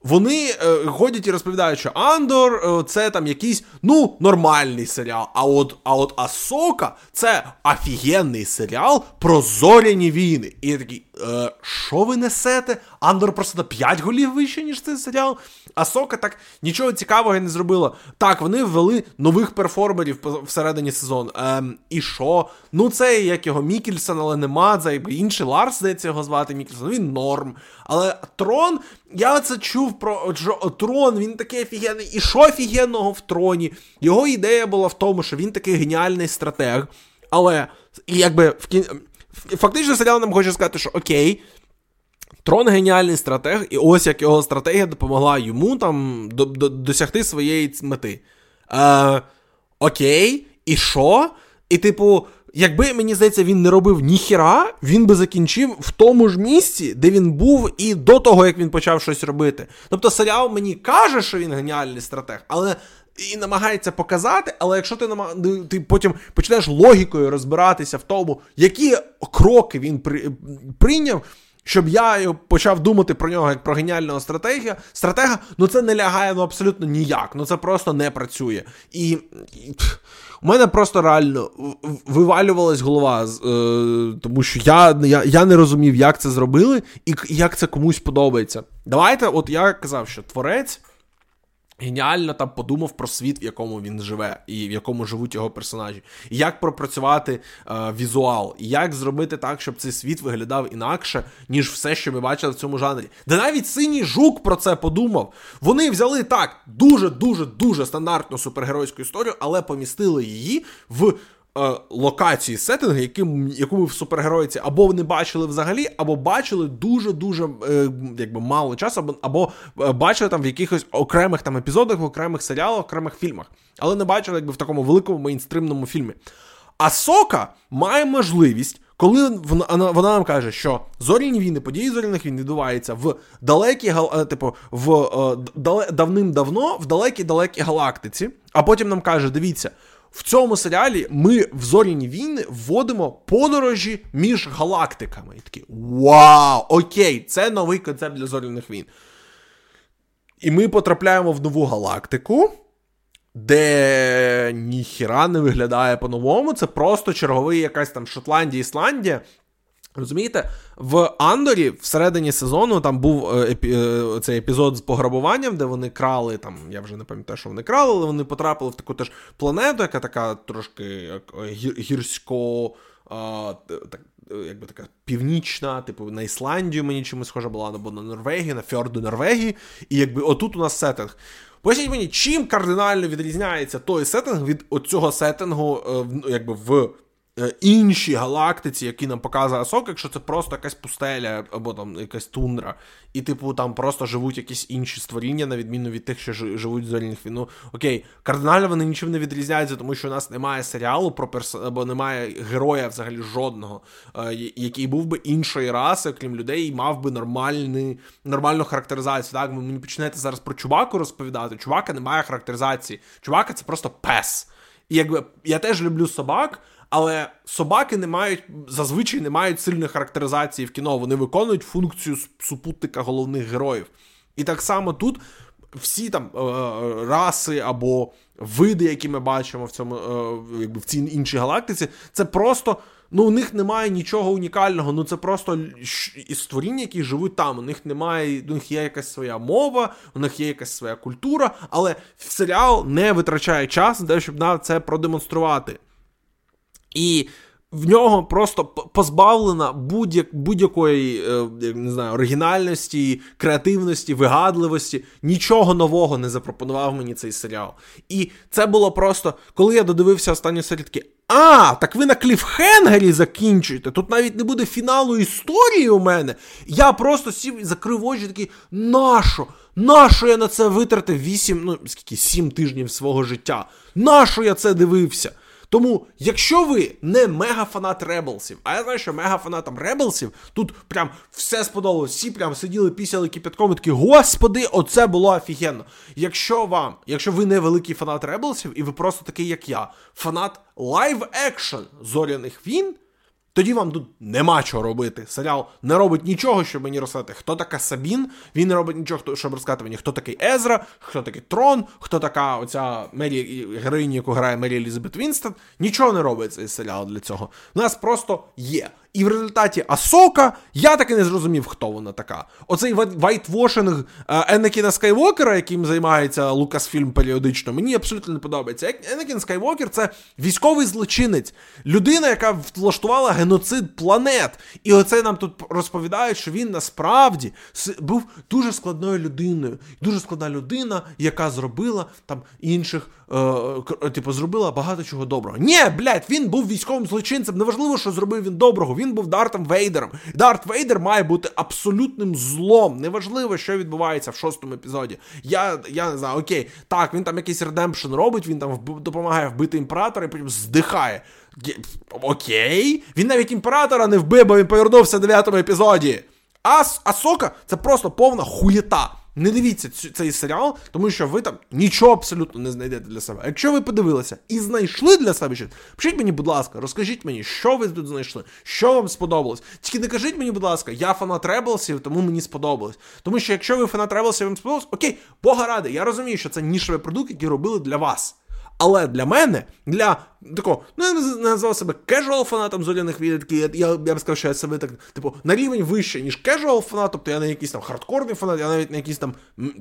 вони е, ходять і розповідають, що Андор е, це там якийсь ну нормальний серіал. А от а от Асока це офігенний серіал про зоряні війни. І я такий, е, що ви несете? Андор просто на 5 голів вище, ніж цей серіал. Асока так нічого цікавого не зробила. Так, вони ввели нових перформерів всередині сезону. Ем, І що? Ну, це як його Мікельсон, але нема. Це інший Ларс, здається, його звати Мікельсон. Він норм. Але Трон, я це чув про Трон, він такий офігенний. І що офігенного в троні? Його ідея була в тому, що він такий геніальний стратег. Але якби в кін... фактично серіал нам хоче сказати, що окей. Трон геніальний стратег, і ось як його стратегія допомогла йому там до, до, досягти своєї мети. Е, Окей, і що? І, типу, якби мені здається, він не робив ніхіра, він би закінчив в тому ж місці, де він був, і до того, як він почав щось робити. Тобто, серіал мені каже, що він геніальний стратег, але. І намагається показати, але якщо ти намаг... ти потім почнеш логікою розбиратися в тому, які кроки він при... прийняв, щоб я почав думати про нього як про геніального стратегія, стратега, ну це не лягає ну, абсолютно ніяк. Ну це просто не працює. І, і у мене просто реально вивалювалась голова, е, тому що я, я, я не розумів, як це зробили і як це комусь подобається. Давайте, от я казав, що творець геніально там подумав про світ, в якому він живе, і в якому живуть його персонажі, і як пропрацювати е, візуал, і як зробити так, щоб цей світ виглядав інакше, ніж все, що ми бачили в цьому жанрі. Де навіть синій жук про це подумав. Вони взяли так дуже дуже дуже стандартну супергеройську історію, але помістили її в локації сеттинги, яким, яку ми в супергероїці або не бачили взагалі, або бачили дуже-дуже е, якби мало часу, або, або е, бачили там в якихось окремих там епізодах, в окремих серіалах, окремих фільмах, але не бачили якби в такому великому мейнстримному фільмі. А Сока має можливість. Коли вона вона нам каже, що зоряні війни, події зоряних війн відбуваються в далекій е, типу, в е, давним-давно в далекій далекій галактиці, а потім нам каже: дивіться, в цьому серіалі ми в зоряні війни вводимо подорожі між галактиками. І такі вау! Окей, це новий концепт для зоряних війн. І ми потрапляємо в нову галактику, де ніхіра не виглядає по-новому. Це просто черговий якась там Шотландія, Ісландія. Розумієте, в Андорі всередині сезону там був е, епі, е, цей епізод з пограбуванням, де вони крали там, я вже не пам'ятаю, що вони крали, але вони потрапили в таку теж планету, яка така трошки е, гірсько. А, так, якби така північна, типу на Ісландію мені чимось схожа була, або на Норвегію, на фьорду Норвегії. І якби отут у нас сеттинг. Поясніть мені, чим кардинально відрізняється той сеттинг від оцього сеттингу, якби в іншій галактиці, які нам показує Асок, якщо це просто якась пустеля або там якась тундра, і, типу, там просто живуть якісь інші створіння, на відміну від тих, що живуть в зоряних війну. Окей, кардинально вони нічим не відрізняються, тому що у нас немає серіалу про перс... або немає героя взагалі жодного, е, який був би іншої раси, окрім людей, і мав би нормальний, нормальну характеризацію. Так, ви мені почнете зараз про чуваку розповідати. Чувака немає характеризації. Чувака це просто пес. І якби я теж люблю собак. Але собаки не мають зазвичай не мають сильної характеризації в кіно. Вони виконують функцію супутника головних героїв. І так само тут всі там е, е, раси або види, які ми бачимо в цьому е, якби в цій іншій галактиці, це просто. Ну, у них немає нічого унікального. Ну це просто створіння, які живуть там. У них немає, у них є якась своя мова, у них є якась своя культура, але серіал не витрачає час того, щоб на це продемонструвати. І в нього просто позбавлена будь-як, будь-якої е, не знаю, оригінальності, креативності, вигадливості. Нічого нового не запропонував мені цей серіал. І це було просто, коли я додивився останню серію, такі, а, так ви на кліфхенгері закінчуєте. Тут навіть не буде фіналу історії у мене. Я просто сів і закрив очі такий, нащо? Нащо я на це витратив 8, ну скільки 7 тижнів свого життя? Нащо я це дивився? Тому, якщо ви не мега-фанат Ребелсів, а я знаю, що мега-фанатам Ребелсів тут прям все сподобалось, всі прям сиділи, пісяли кипятком і такі, господи, оце було офігенно. Якщо вам, якщо ви не великий фанат Ребелсів, і ви просто такий, як я, фанат live action зоряних війн. Тоді вам тут нема чого робити. Серіал не робить нічого, щоб мені розказати, хто така Сабін. Він не робить нічого, щоб розказати мені, хто такий Езра, хто такий Траун, хто така оця Мері героїня, яку грає Мері Елізабет Вінстед. Нічого не робить цей серіал для цього. У нас просто є. І в результаті Асока я таки не зрозумів, хто вона така. Оцей whitewashing е, Енекіна Скайвокера, яким займається Лукасфільм періодично, мені абсолютно не подобається. Енекін Скайвокер це військовий злочинець, людина, яка влаштувала геноцид планет. І оце нам тут розповідають, що він насправді був дуже складною людиною. Дуже складна людина, яка зробила там інших, е, типу, зробила багато чого доброго. Ні, блядь, він був військовим злочинцем. Неважливо, що зробив він доброго він був Дартом Вейдером. Дарт Вейдер має бути абсолютним злом. Неважливо, що відбувається в шостому епізоді. Я я не знаю, окей, так, він там якийсь redemption робить, він там допомагає вбити імператора і потім здихає. Окей, він навіть імператора не вбив, бо він повернувся в дев'ятому епізоді. А Асока це просто повна хуєта. Не дивіться цей серіал, тому що ви там нічого абсолютно не знайдете для себе. Якщо ви подивилися і знайшли для себе щось, пишіть мені, будь ласка, розкажіть мені, що ви тут знайшли, що вам сподобалось. Тільки не кажіть мені, будь ласка, я фанат Реблсів, тому мені сподобалось. Тому що якщо ви фанат Реблсів, вам сподобалось, окей, бога ради, я розумію, що це нішевий продукт, який робили для вас. Але для мене, для такого, ну я не назвав себе casual фанатом зоряних війн, я, я я, б сказав, що я себе так, типу, на рівень вище, ніж casual фанат, тобто я не якийсь там хардкорний фанат, я навіть не якийсь там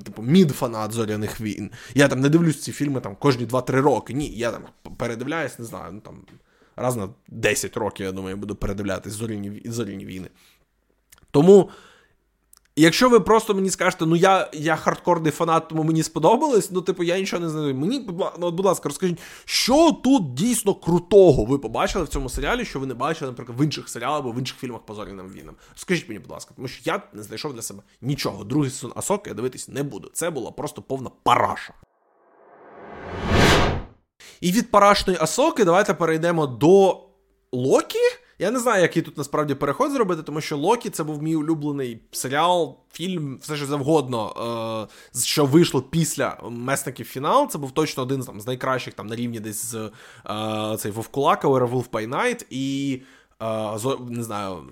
типу, mid-фанат зоряних війн. Я там не дивлюсь ці фільми там кожні 2-3 роки. Ні, я там передивляюсь, не знаю, ну там раз на 10 років, я думаю, я буду передивлятись зоряні, зоряні війни. Тому. Якщо ви просто мені скажете, ну я я хардкорний фанат, тому мені сподобалось, ну, типу, я нічого не знаю. Мені, ну, будь ласка, розкажіть, що тут дійсно крутого ви побачили в цьому серіалі, що ви не бачили, наприклад, в інших серіалах або в інших фільмах по зоряним війнам. Скажіть мені, будь ласка, тому що я не знайшов для себе нічого. Другий сезон Асоки я дивитись не буду. Це була просто повна параша. І від парашної Асоки давайте перейдемо до Локі. Я не знаю, який тут насправді переход зробити, тому що Локі це був мій улюблений серіал, фільм, все що завгодно, е, що вийшло після месників фінал. Це був точно один там, з найкращих там на рівні десь з е, цей Вовкулака, Werewolf by Night і. Uh, не знаю,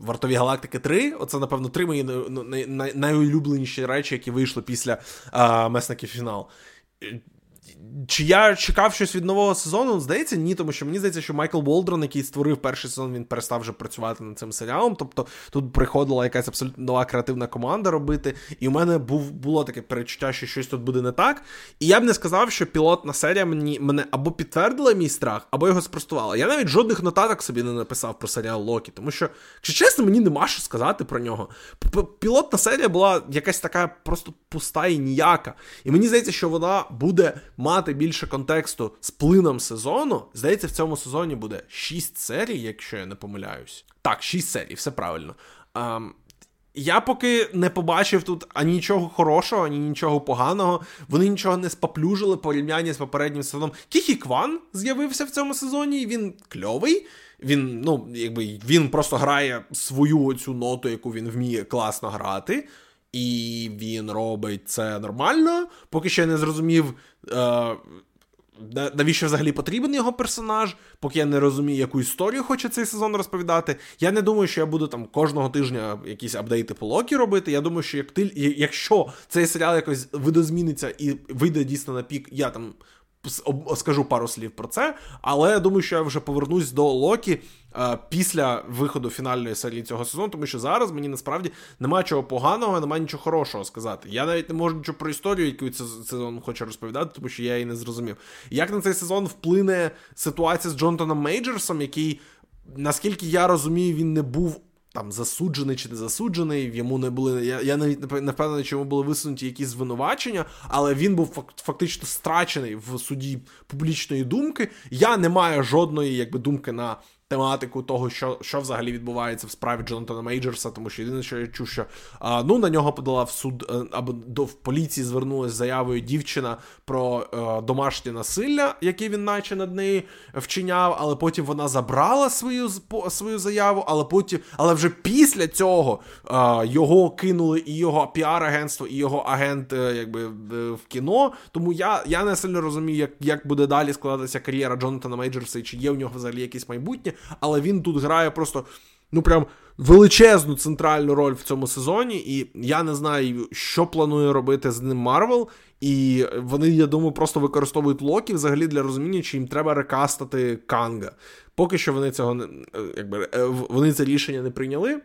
Вартові Галактики 3. Оце, напевно, три мої най- най- найулюбленіші речі, які вийшли після uh, Месників фінал. Чи я чекав щось від нового сезону? Здається, ні, тому що мені здається, що Майкл Болдрон, який створив перший сезон, він перестав вже працювати над цим серіалом. Тобто тут приходила якась абсолютно нова креативна команда робити. І у мене був було таке перечуття, що щось тут буде не так. І я б не сказав, що пілотна серія мені мене або підтвердила мій страх, або його спростувала. Я навіть жодних нотаток собі не написав про серіал Локі, тому що, якщо чесно, мені нема що сказати про нього. Пілотна серія була якась така просто пуста і ніяка. І мені здається, що вона буде мати більше контексту з плином сезону, здається, в цьому сезоні буде 6 серій, якщо я не помиляюсь. Так, 6 серій, все правильно. А, я поки не побачив тут ані нічого хорошого, ані нічого поганого. Вони нічого не споплюжили порівнянні з попереднім сезоном. Кіхі Кван з'явився в цьому сезоні, і він кльовий. Він, ну, якби він просто грає свою цю ноту, яку він вміє класно грати. І він робить це нормально. Поки що я не зрозумів, е, навіщо взагалі потрібен його персонаж, поки я не розумію, яку історію хоче цей сезон розповідати. Я не думаю, що я буду там кожного тижня якісь апдейти по Локі робити. Я думаю, що як ти, якщо цей серіал якось видозміниться і вийде дійсно на пік, я там скажу пару слів про це, але я думаю, що я вже повернусь до Локі е, після виходу фінальної серії цього сезону, тому що зараз мені насправді немає чого поганого, немає нічого хорошого сказати. Я навіть не можу нічого про історію, яку цей сезон хоче розповідати, тому що я її не зрозумів. Як на цей сезон вплине ситуація з Джонатаном Мейджерсом, який наскільки я розумію, він не був там засуджений чи не засуджений, йому не були. Я я навіть не впевнений, чому були висунуті якісь звинувачення, але він був фактично страчений в суді публічної думки. Я не маю жодної якби думки на тематику того, що що взагалі відбувається в справі Джонатана Мейджерса, тому що єдине, що я чув, що а, ну на нього подала в суд е, або до в поліції звернулася заявою дівчина про а, е, домашнє насилля, яке він наче над нею вчиняв, але потім вона забрала свою свою заяву, але потім, але вже після цього а, його кинули і його піар-агентство, і його агент, е, якби в кіно. Тому я я не сильно розумію, як як буде далі складатися кар'єра Джонатана Мейджерса, і чи є в нього взагалі якесь майбутнє але він тут грає просто. Ну, прям величезну центральну роль в цьому сезоні, і я не знаю, що планує робити з ним Марвел. І вони, я думаю, просто використовують Локі взагалі для розуміння, чи їм треба рекастати Канга. Поки що вони цього не якби е, вони це рішення не прийняли.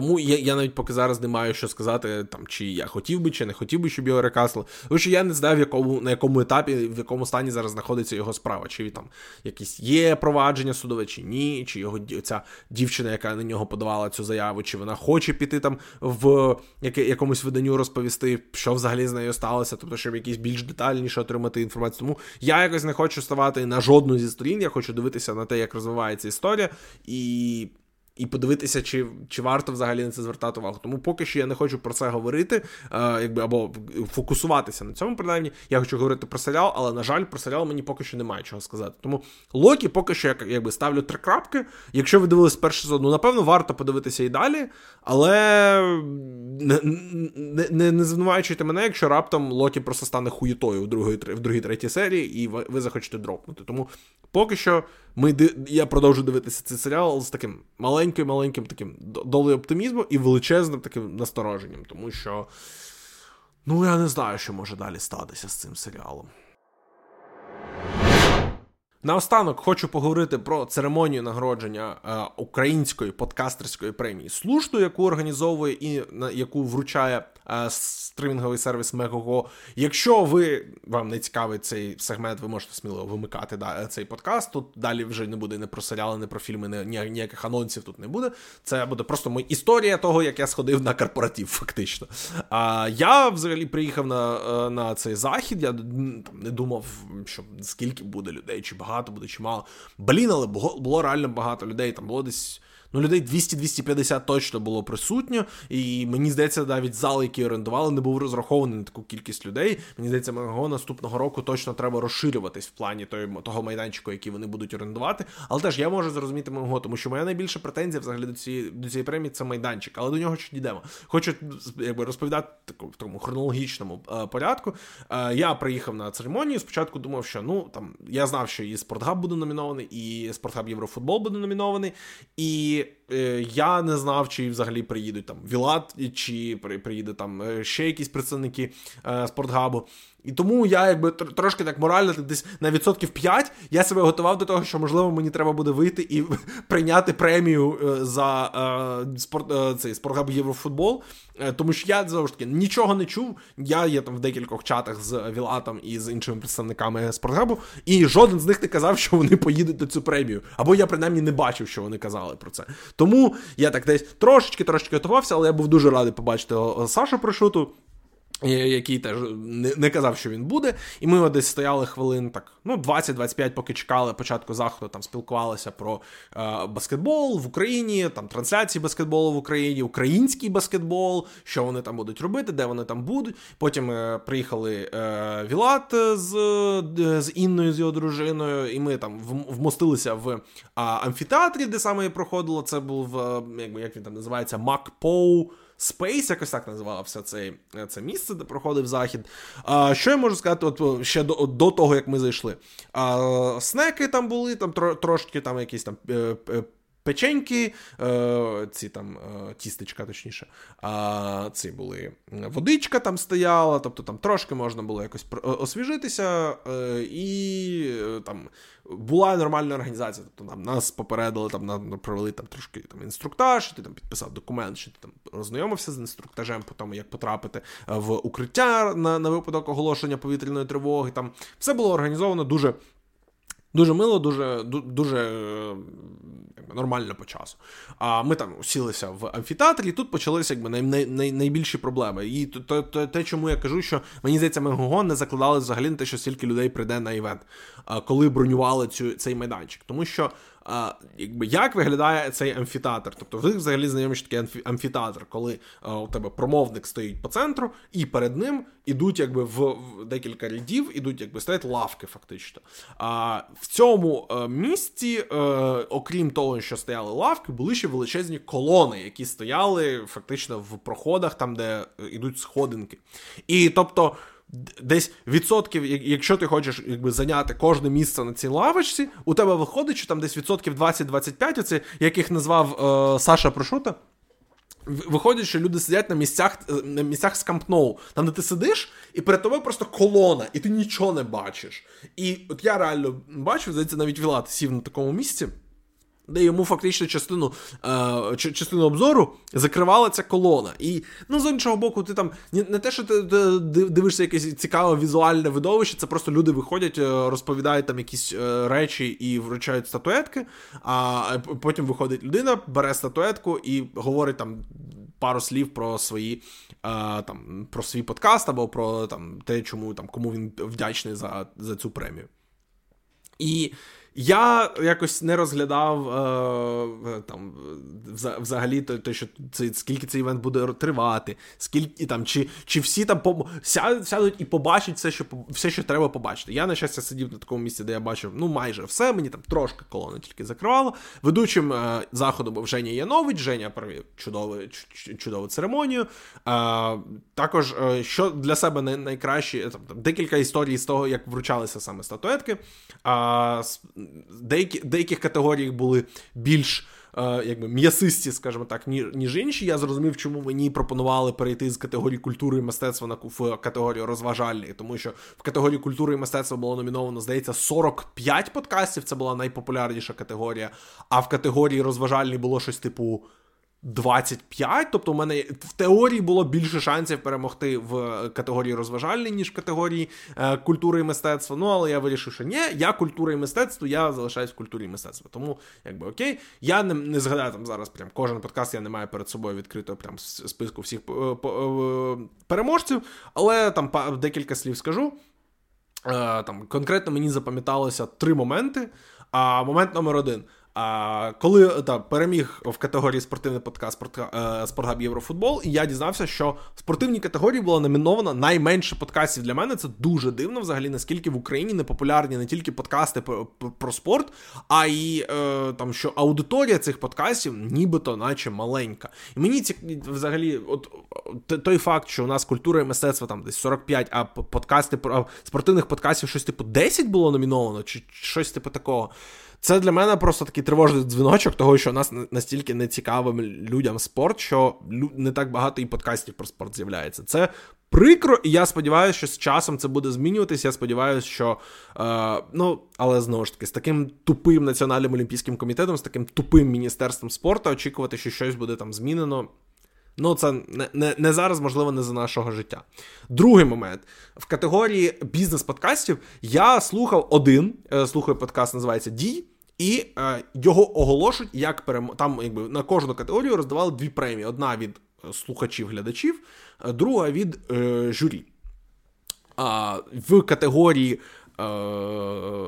Тому я я навіть поки зараз не маю що сказати, там, чи я хотів би, чи не хотів би, щоб його рекасли. Тому що я не знаю, в якому, на якому етапі, в якому стані зараз знаходиться його справа. Чи там якісь є провадження судове, чи ні, чи його ця дівчина, яка на нього подавала цю заяву, чи вона хоче піти там в якомусь виданню розповісти, що взагалі з нею сталося, тобто, щоб якісь більш детальніше отримати інформацію. Тому я якось не хочу ставати на жодну зі сторін, я хочу дивитися на те, як розвивається історія. і і подивитися, чи чи варто взагалі на це звертати увагу. Тому поки що я не хочу про це говорити, е, якби або фокусуватися на цьому, принаймні. Я хочу говорити про серіал, але, на жаль, про серіал мені поки що немає чого сказати. Тому Локі поки що я якби ставлю три крапки. Якщо ви дивились перший сезон, ну напевно, варто подивитися і далі, але не не, не, звинувачуйте мене, якщо раптом Локі просто стане хуєтою в другій в другій третій серії, і ви, ви захочете дропнути. Тому поки що. Ми я продовжу дивитися цей серіал з таким маленьким-маленьким таким долею оптимізму і величезним таким настороженням, тому що ну я не знаю, що може далі статися з цим серіалом. Наостанок хочу поговорити про церемонію нагородження е, української подкастерської премії слушну, яку організовує і на яку вручає е, стримінговий сервіс Мегого. Якщо ви вам не цікавий цей сегмент, ви можете сміло вимикати да, цей подкаст. Тут далі вже не буде не про серіали, не про фільми, не, ніяких анонсів тут не буде. Це буде просто моя історія того, як я сходив на корпоратив, фактично. А я взагалі приїхав на е, на цей захід. Я не думав, що скільки буде людей, чи багато буде, чи мало. Блін, але було реально багато людей. Там було десь Ну, людей 200-250 точно було присутньо, і мені здається, навіть зал, який орендували, не був розрахований на таку кількість людей. Мені здається, мого наступного року точно треба розширюватись в плані того майданчику, який вони будуть орендувати. Але теж я можу зрозуміти мого, тому що моя найбільша претензія взагалі до цієї до цієї премії це майданчик, але до нього ще дійдемо. Хочу якби розповідати таку, в такому хронологічному е, порядку. Е, я приїхав на церемонію. Спочатку думав, що ну там я знав, що і Спортгаб буде номінований, і Спортгаб Єврофутбол буде номінований. І е, я не знав, чи взагалі приїдуть там Вілат, чи при, приїде там е, ще якісь представники е, спортгабу. І тому я якби трошки так морально, десь на відсотків 5 я себе готував до того, що можливо мені треба буде вийти і прийняти премію е, за е, спорт е, цей спортгаб Єврофутбол. Е, тому що я знову ж таки нічого не чув. Я є там в декількох чатах з Вілатом і з іншими представниками спортгабу, і жоден з них не казав, що вони поїдуть на цю премію. Або я принаймні не бачив, що вони казали про це. Тому я так десь трошечки трошечки готувався, але я був дуже радий побачити Сашу Прошуту. Який теж не казав, що він буде, і ми десь стояли хвилин так, ну 20-25, поки чекали початку заходу, там спілкувалися про е, баскетбол в Україні, там трансляції баскетболу в Україні, український баскетбол, що вони там будуть робити, де вони там будуть. Потім е, приїхали е, Вілат з е, з Інною, з його дружиною, і ми там вмостилися в амфітеатрі, де саме проходило. Це був е, якби як він там називається Макпоу. Space, якось так називався цей, це місце, де проходив захід. А, Що я можу сказати от, ще до до того, як ми зайшли? А, Снеки там були, там трошки там якісь там. Е, печеньки, е, ці там е, тістечка, точніше, а ці були водичка там стояла, тобто там трошки можна було якось освіжитися, і там була нормальна організація. Тобто там нас попередили, там нам провели там трошки там інструктаж, ти там підписав документ, що ти там роззнайомився з інструктажем, по тому, як потрапити в укриття на, на випадок оголошення повітряної тривоги. Там все було організовано дуже Дуже мило, дуже дуже нормально по часу. А ми там сілися в амфітеатрі, і тут почалися якби най, най, най, найбільші проблеми. І то, то, те, чому я кажу, що мені здається, ми Гого не закладали взагалі на те, що стільки людей прийде на івент, коли бронювали цю цей майданчик. Тому що а, якби, Як виглядає цей амфітеатр? Тобто, ви взагалі знайомі, що таке амфітеатр, коли а, у тебе промовник стоїть по центру, і перед ним ідуть якби в, в декілька рядів, ідуть якби стоять лавки, фактично. А в цьому е, місці, а, е, окрім того, що стояли лавки, були ще величезні колони, які стояли фактично в проходах, там, де е, сходинки. І тобто десь відсотків, якщо ти хочеш якби зайняти кожне місце на цій лавочці, у тебе виходить, що там десь відсотків 20-25, оце, яких назвав е, Саша Прошута. Виходить, що люди сидять на місцях е, на місцях з там, де ти сидиш, і перед тобою просто колона, і ти нічого не бачиш. І от я реально бачу, здається, навіть Вілат сів на такому місці де йому фактично частину е, частину обзору закривала ця колона. І ну, з іншого боку, ти там не те, що ти дивишся якесь цікаве візуальне видовище, це просто люди виходять, е, розповідають там якісь е, речі і вручають статуетки, а потім виходить людина, бере статуетку і говорить там пару слів про свої е, там, про свій подкаст або про там, те, чому там кому він вдячний за, за цю премію. І я якось не розглядав е, там взагалі те, що це скільки цей івент буде тривати, скільки там, чи чи всі там сядуть і побачать все, що все, що треба побачити. Я, на щастя, сидів на такому місці, де я бачив ну майже все. Мені там трошки колони тільки закривало. Ведучим е, заходу був Женя Янович. Женя провів чудову, чудову церемонію. Е, також, е, що для себе найкраще, там, декілька історій з того, як вручалися саме статуетки деякі, деяких категоріях були більш е, якби м'ясисті, скажімо так, ніж, інші. Я зрозумів, чому мені пропонували перейти з категорії культури і мистецтва на в категорію розважальної, тому що в категорії культури і мистецтва було номіновано, здається, 45 подкастів. Це була найпопулярніша категорія. А в категорії розважальній було щось типу. 25, тобто у мене в теорії було більше шансів перемогти в категорії розважальні, ніж в категорії е, культури і мистецтва. Ну, але я вирішив, що ні, я культура і мистецтво, я залишаюсь в культурі і мистецтва. Тому, якби окей, я не не згадаю там зараз прям кожен подкаст, я не маю перед собою відкритого прям списку всіх е, е, переможців, але там декілька слів скажу. Е, там Конкретно мені запам'яталося три моменти. А момент номер один. А коли та переміг в категорії спортивний подкаст е, Спортгаб Єврофутбол, і я дізнався, що в спортивній категорії було номіновано найменше подкастів для мене. Це дуже дивно, взагалі, наскільки в Україні не популярні не тільки подкасти про, спорт, а й е, там що аудиторія цих подкастів, нібито, наче маленька. І мені ці взагалі, от той факт, що у нас культура і мистецтво там десь 45, а подкасти про спортивних подкастів щось типу 10 було номіновано, чи щось типу такого. Це для мене просто такий тривожний дзвіночок, того що нас настільки не цікавим людям спорт, що не так багато і подкастів про спорт з'являється. Це прикро, і я сподіваюся, що з часом це буде змінюватися. Я сподіваюся, що е, ну, але знову ж таки, з таким тупим національним олімпійським комітетом, з таким тупим міністерством спорту, очікувати, що щось буде там змінено. Ну, це не, не не, зараз, можливо, не за нашого життя. Другий момент. В категорії бізнес-подкастів я слухав один, е, слухаю подкаст, називається Дій, і е, його оголошують як перем... Там якби на кожну категорію роздавали дві премії: одна від е, слухачів-глядачів, е, друга від е, журі. А в категорії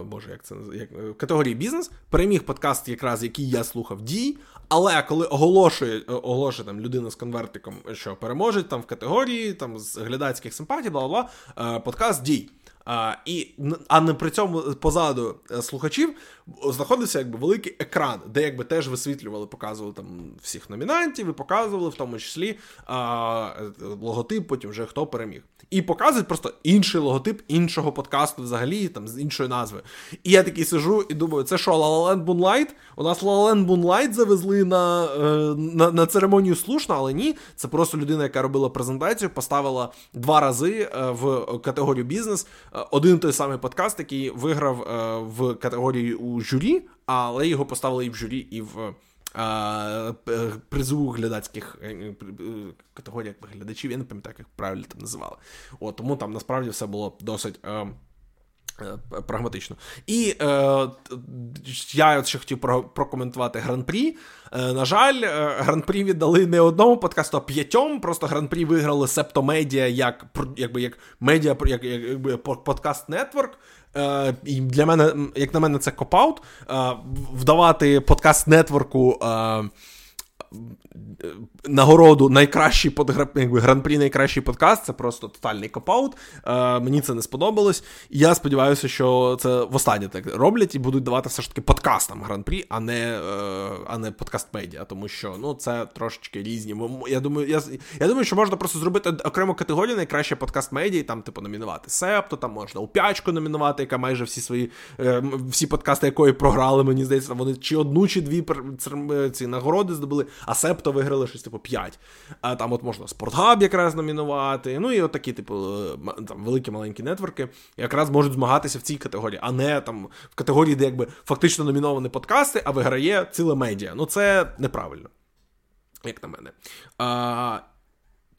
Боже, як це як, в категорії бізнес переміг подкаст, якраз який я слухав дій. Але коли оголошує е, оголошує там людина з конвертиком, що переможе там в категорії там з глядацьких симпатій, бла бла бла подкаст дій. А і, а не при цьому позаду е, слухачів знаходився якби великий екран, де якби теж висвітлювали, показували там всіх номінантів і показували в тому числі а, логотип, потім вже хто переміг. І показують просто інший логотип іншого подкасту, взагалі, там з іншої назви. І я такий сижу і думаю, це що, Land Moonlight? У нас Land Moonlight завезли на, е, на, на церемонію слушно, але ні. Це просто людина, яка робила презентацію, поставила два рази е, в категорію бізнес один той самий подкаст, який виграв е, в категорії у журі, але його поставили і в журі, і в е, призову глядацьких е, категоріях глядачів. Я не пам'ятаю, як правильно там називали. От, Тому там насправді все було досить. Е, прагматично. І е, я ще хотів прокоментувати гран-прі. Е, на жаль, е, гран-прі віддали не одному подкасту, а п'ятьом. Просто гран-прі виграли Септомедіа як якби, як медіа, як, якби подкаст нетворк. Е, і для мене, як на мене, це копаут. Вдавати подкаст нетворку. Е, нагороду найкращий якби, гран-прі найкращий подкаст. Це просто тотальний копаут. Е, Мені це не сподобалось. І я сподіваюся, що це востаннє так роблять і будуть давати все ж таки подкастам гран-прі, а не е, не подкаст-медіа. Тому що ну, це трошечки різні. Я думаю, я, я думаю, що можна просто зробити окрему категорію найкраще подкаст-медіа, і там, типу, номінувати Септо, там можна у п'ячку номінувати, яка майже всі свої е, всі подкасти, якої програли, мені здається, вони чи одну, чи дві ці нагороди здобули, а Септо виграли щось типу 5. А там от можна Спортгаб якраз номінувати. Ну і от такі, типу, е, там великі маленькі нетворки якраз можуть змагатися в цій категорії, а не там в категорії, де якби фактично номіновані подкасти, а виграє ціле медіа. Ну це неправильно, як на мене. А,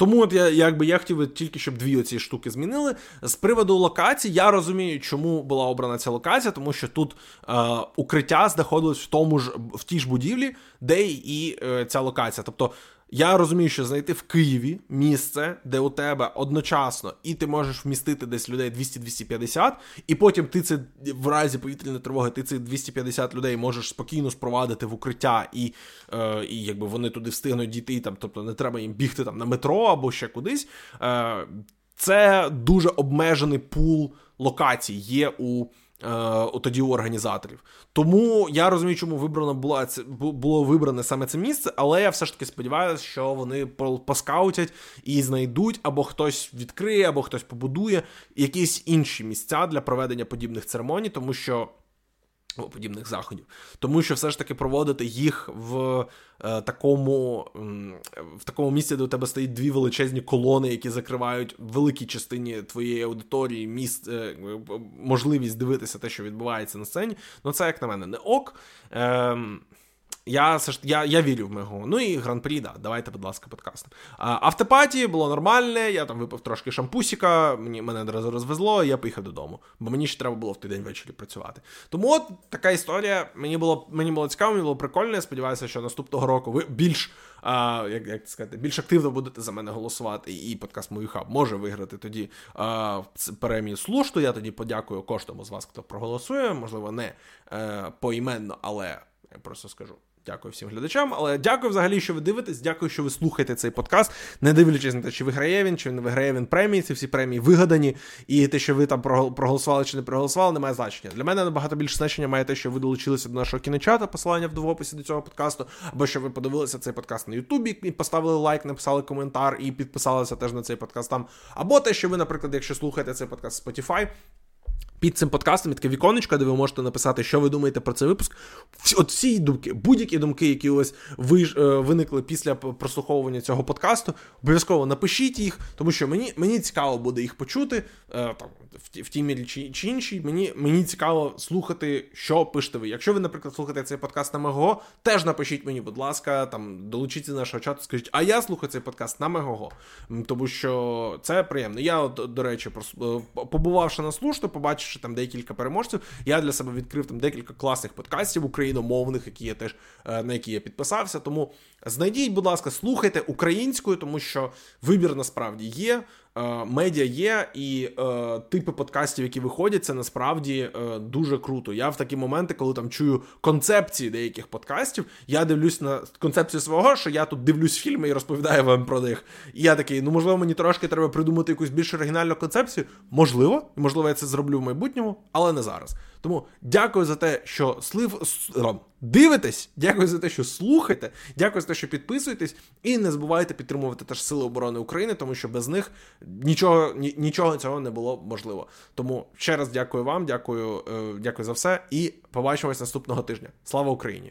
тому от я якби я хотів тільки, щоб дві оці штуки змінили. З приводу локацій, я розумію, чому була обрана ця локація, тому що тут е, укриття знаходилось в тому ж в тій ж будівлі, де і е, ця локація. Тобто я розумію, що знайти в Києві місце, де у тебе одночасно, і ти можеш вмістити десь людей 200-250, і потім ти це в разі повітряної тривоги, ти цих 250 людей можеш спокійно спровадити в укриття, і е, і якби вони туди встигнуть дійти, там, тобто не треба їм бігти там на метро або ще кудись. Е, Це дуже обмежений пул локацій є у тоді у організаторів. Тому я розумію, чому вибрано було це було вибране саме це місце, але я все ж таки сподіваюся, що вони поскаутять і знайдуть або хтось відкриє, або хтось побудує якісь інші місця для проведення подібних церемоній, тому що подібних заходів, тому що все ж таки проводити їх в е, такому в такому місці, де у тебе стоїть дві величезні колони, які закривають великій частині твоєї аудиторії, міст е, можливість дивитися те, що відбувається на сцені. Ну це як на мене не ок. Е, я я, я вірю в Мегу. Ну і гран-прі, да, давайте, будь ласка, подкаст. Автопаті було нормальне, я там випив трошки шампусіка, мені мене одразу розвезло, і я поїхав додому. Бо мені ще треба було в той день ввечері працювати. Тому от така історія. Мені було мені було цікаво, мені було прикольно. Я сподіваюся, що наступного року ви більш а, як як сказати, більш активно будете за мене голосувати, і подкаст Мою Хаб може виграти тоді а, премію слушту. Я тоді подякую кожному з вас, хто проголосує. Можливо, не е, поіменно, але я просто скажу. Дякую всім глядачам, але дякую взагалі, що ви дивитесь. Дякую, що ви слухаєте цей подкаст, не дивлячись на те, чи виграє він, чи не виграє він премії. Ці всі премії вигадані, і те, що ви там проголосували чи не проголосували, не має значення. Для мене набагато більше значення має те, що ви долучилися до нашого кіночата, посилання в описі до цього подкасту, або що ви подивилися цей подкаст на Ютубі і поставили лайк, написали коментар і підписалися теж на цей подкаст там. Або те, що ви, наприклад, якщо слухаєте цей подкаст Spotify, під цим подкастом є таке віконечко, де ви можете написати, що ви думаєте про цей випуск. От всі думки, будь-які думки, які вас е, виникли після прослуховування цього подкасту, обов'язково напишіть їх, тому що мені мені цікаво буде їх почути е, там, в тій чи, чи іншій. Мені мені цікаво слухати, що пишете ви. Якщо ви, наприклад, слухаєте цей подкаст на Мегого, теж напишіть мені, будь ласка, там долучіться до нашого чату, скажіть, а я слухаю цей подкаст на Мегого. Тому що це приємно. Я, от, до речі, е, побувавши на слушно, побачивши там декілька переможців, я для себе відкрив там декілька класних подкастів україномовних, які я теж е, на які я підписався. Тому знайдіть, будь ласка, слухайте українською, тому що вибір насправді є. Е, медіа є, і е, типи подкастів, які виходять, це насправді е, дуже круто. Я в такі моменти, коли там чую концепції деяких подкастів, я дивлюсь на концепцію свого, що я тут дивлюсь фільми і розповідаю вам про них. І я такий, ну можливо, мені трошки треба придумати якусь більш оригінальну концепцію. Можливо, і можливо, я це зроблю в майбутньому, але не зараз. Тому дякую за те, що слив дивитесь. Дякую за те, що слухаєте. Дякую за те, що підписуєтесь, і не забувайте підтримувати теж Сили оборони України, тому що без них нічого нічого цього не було можливо. Тому ще раз дякую вам, дякую, е, дякую за все, і побачимось наступного тижня. Слава Україні!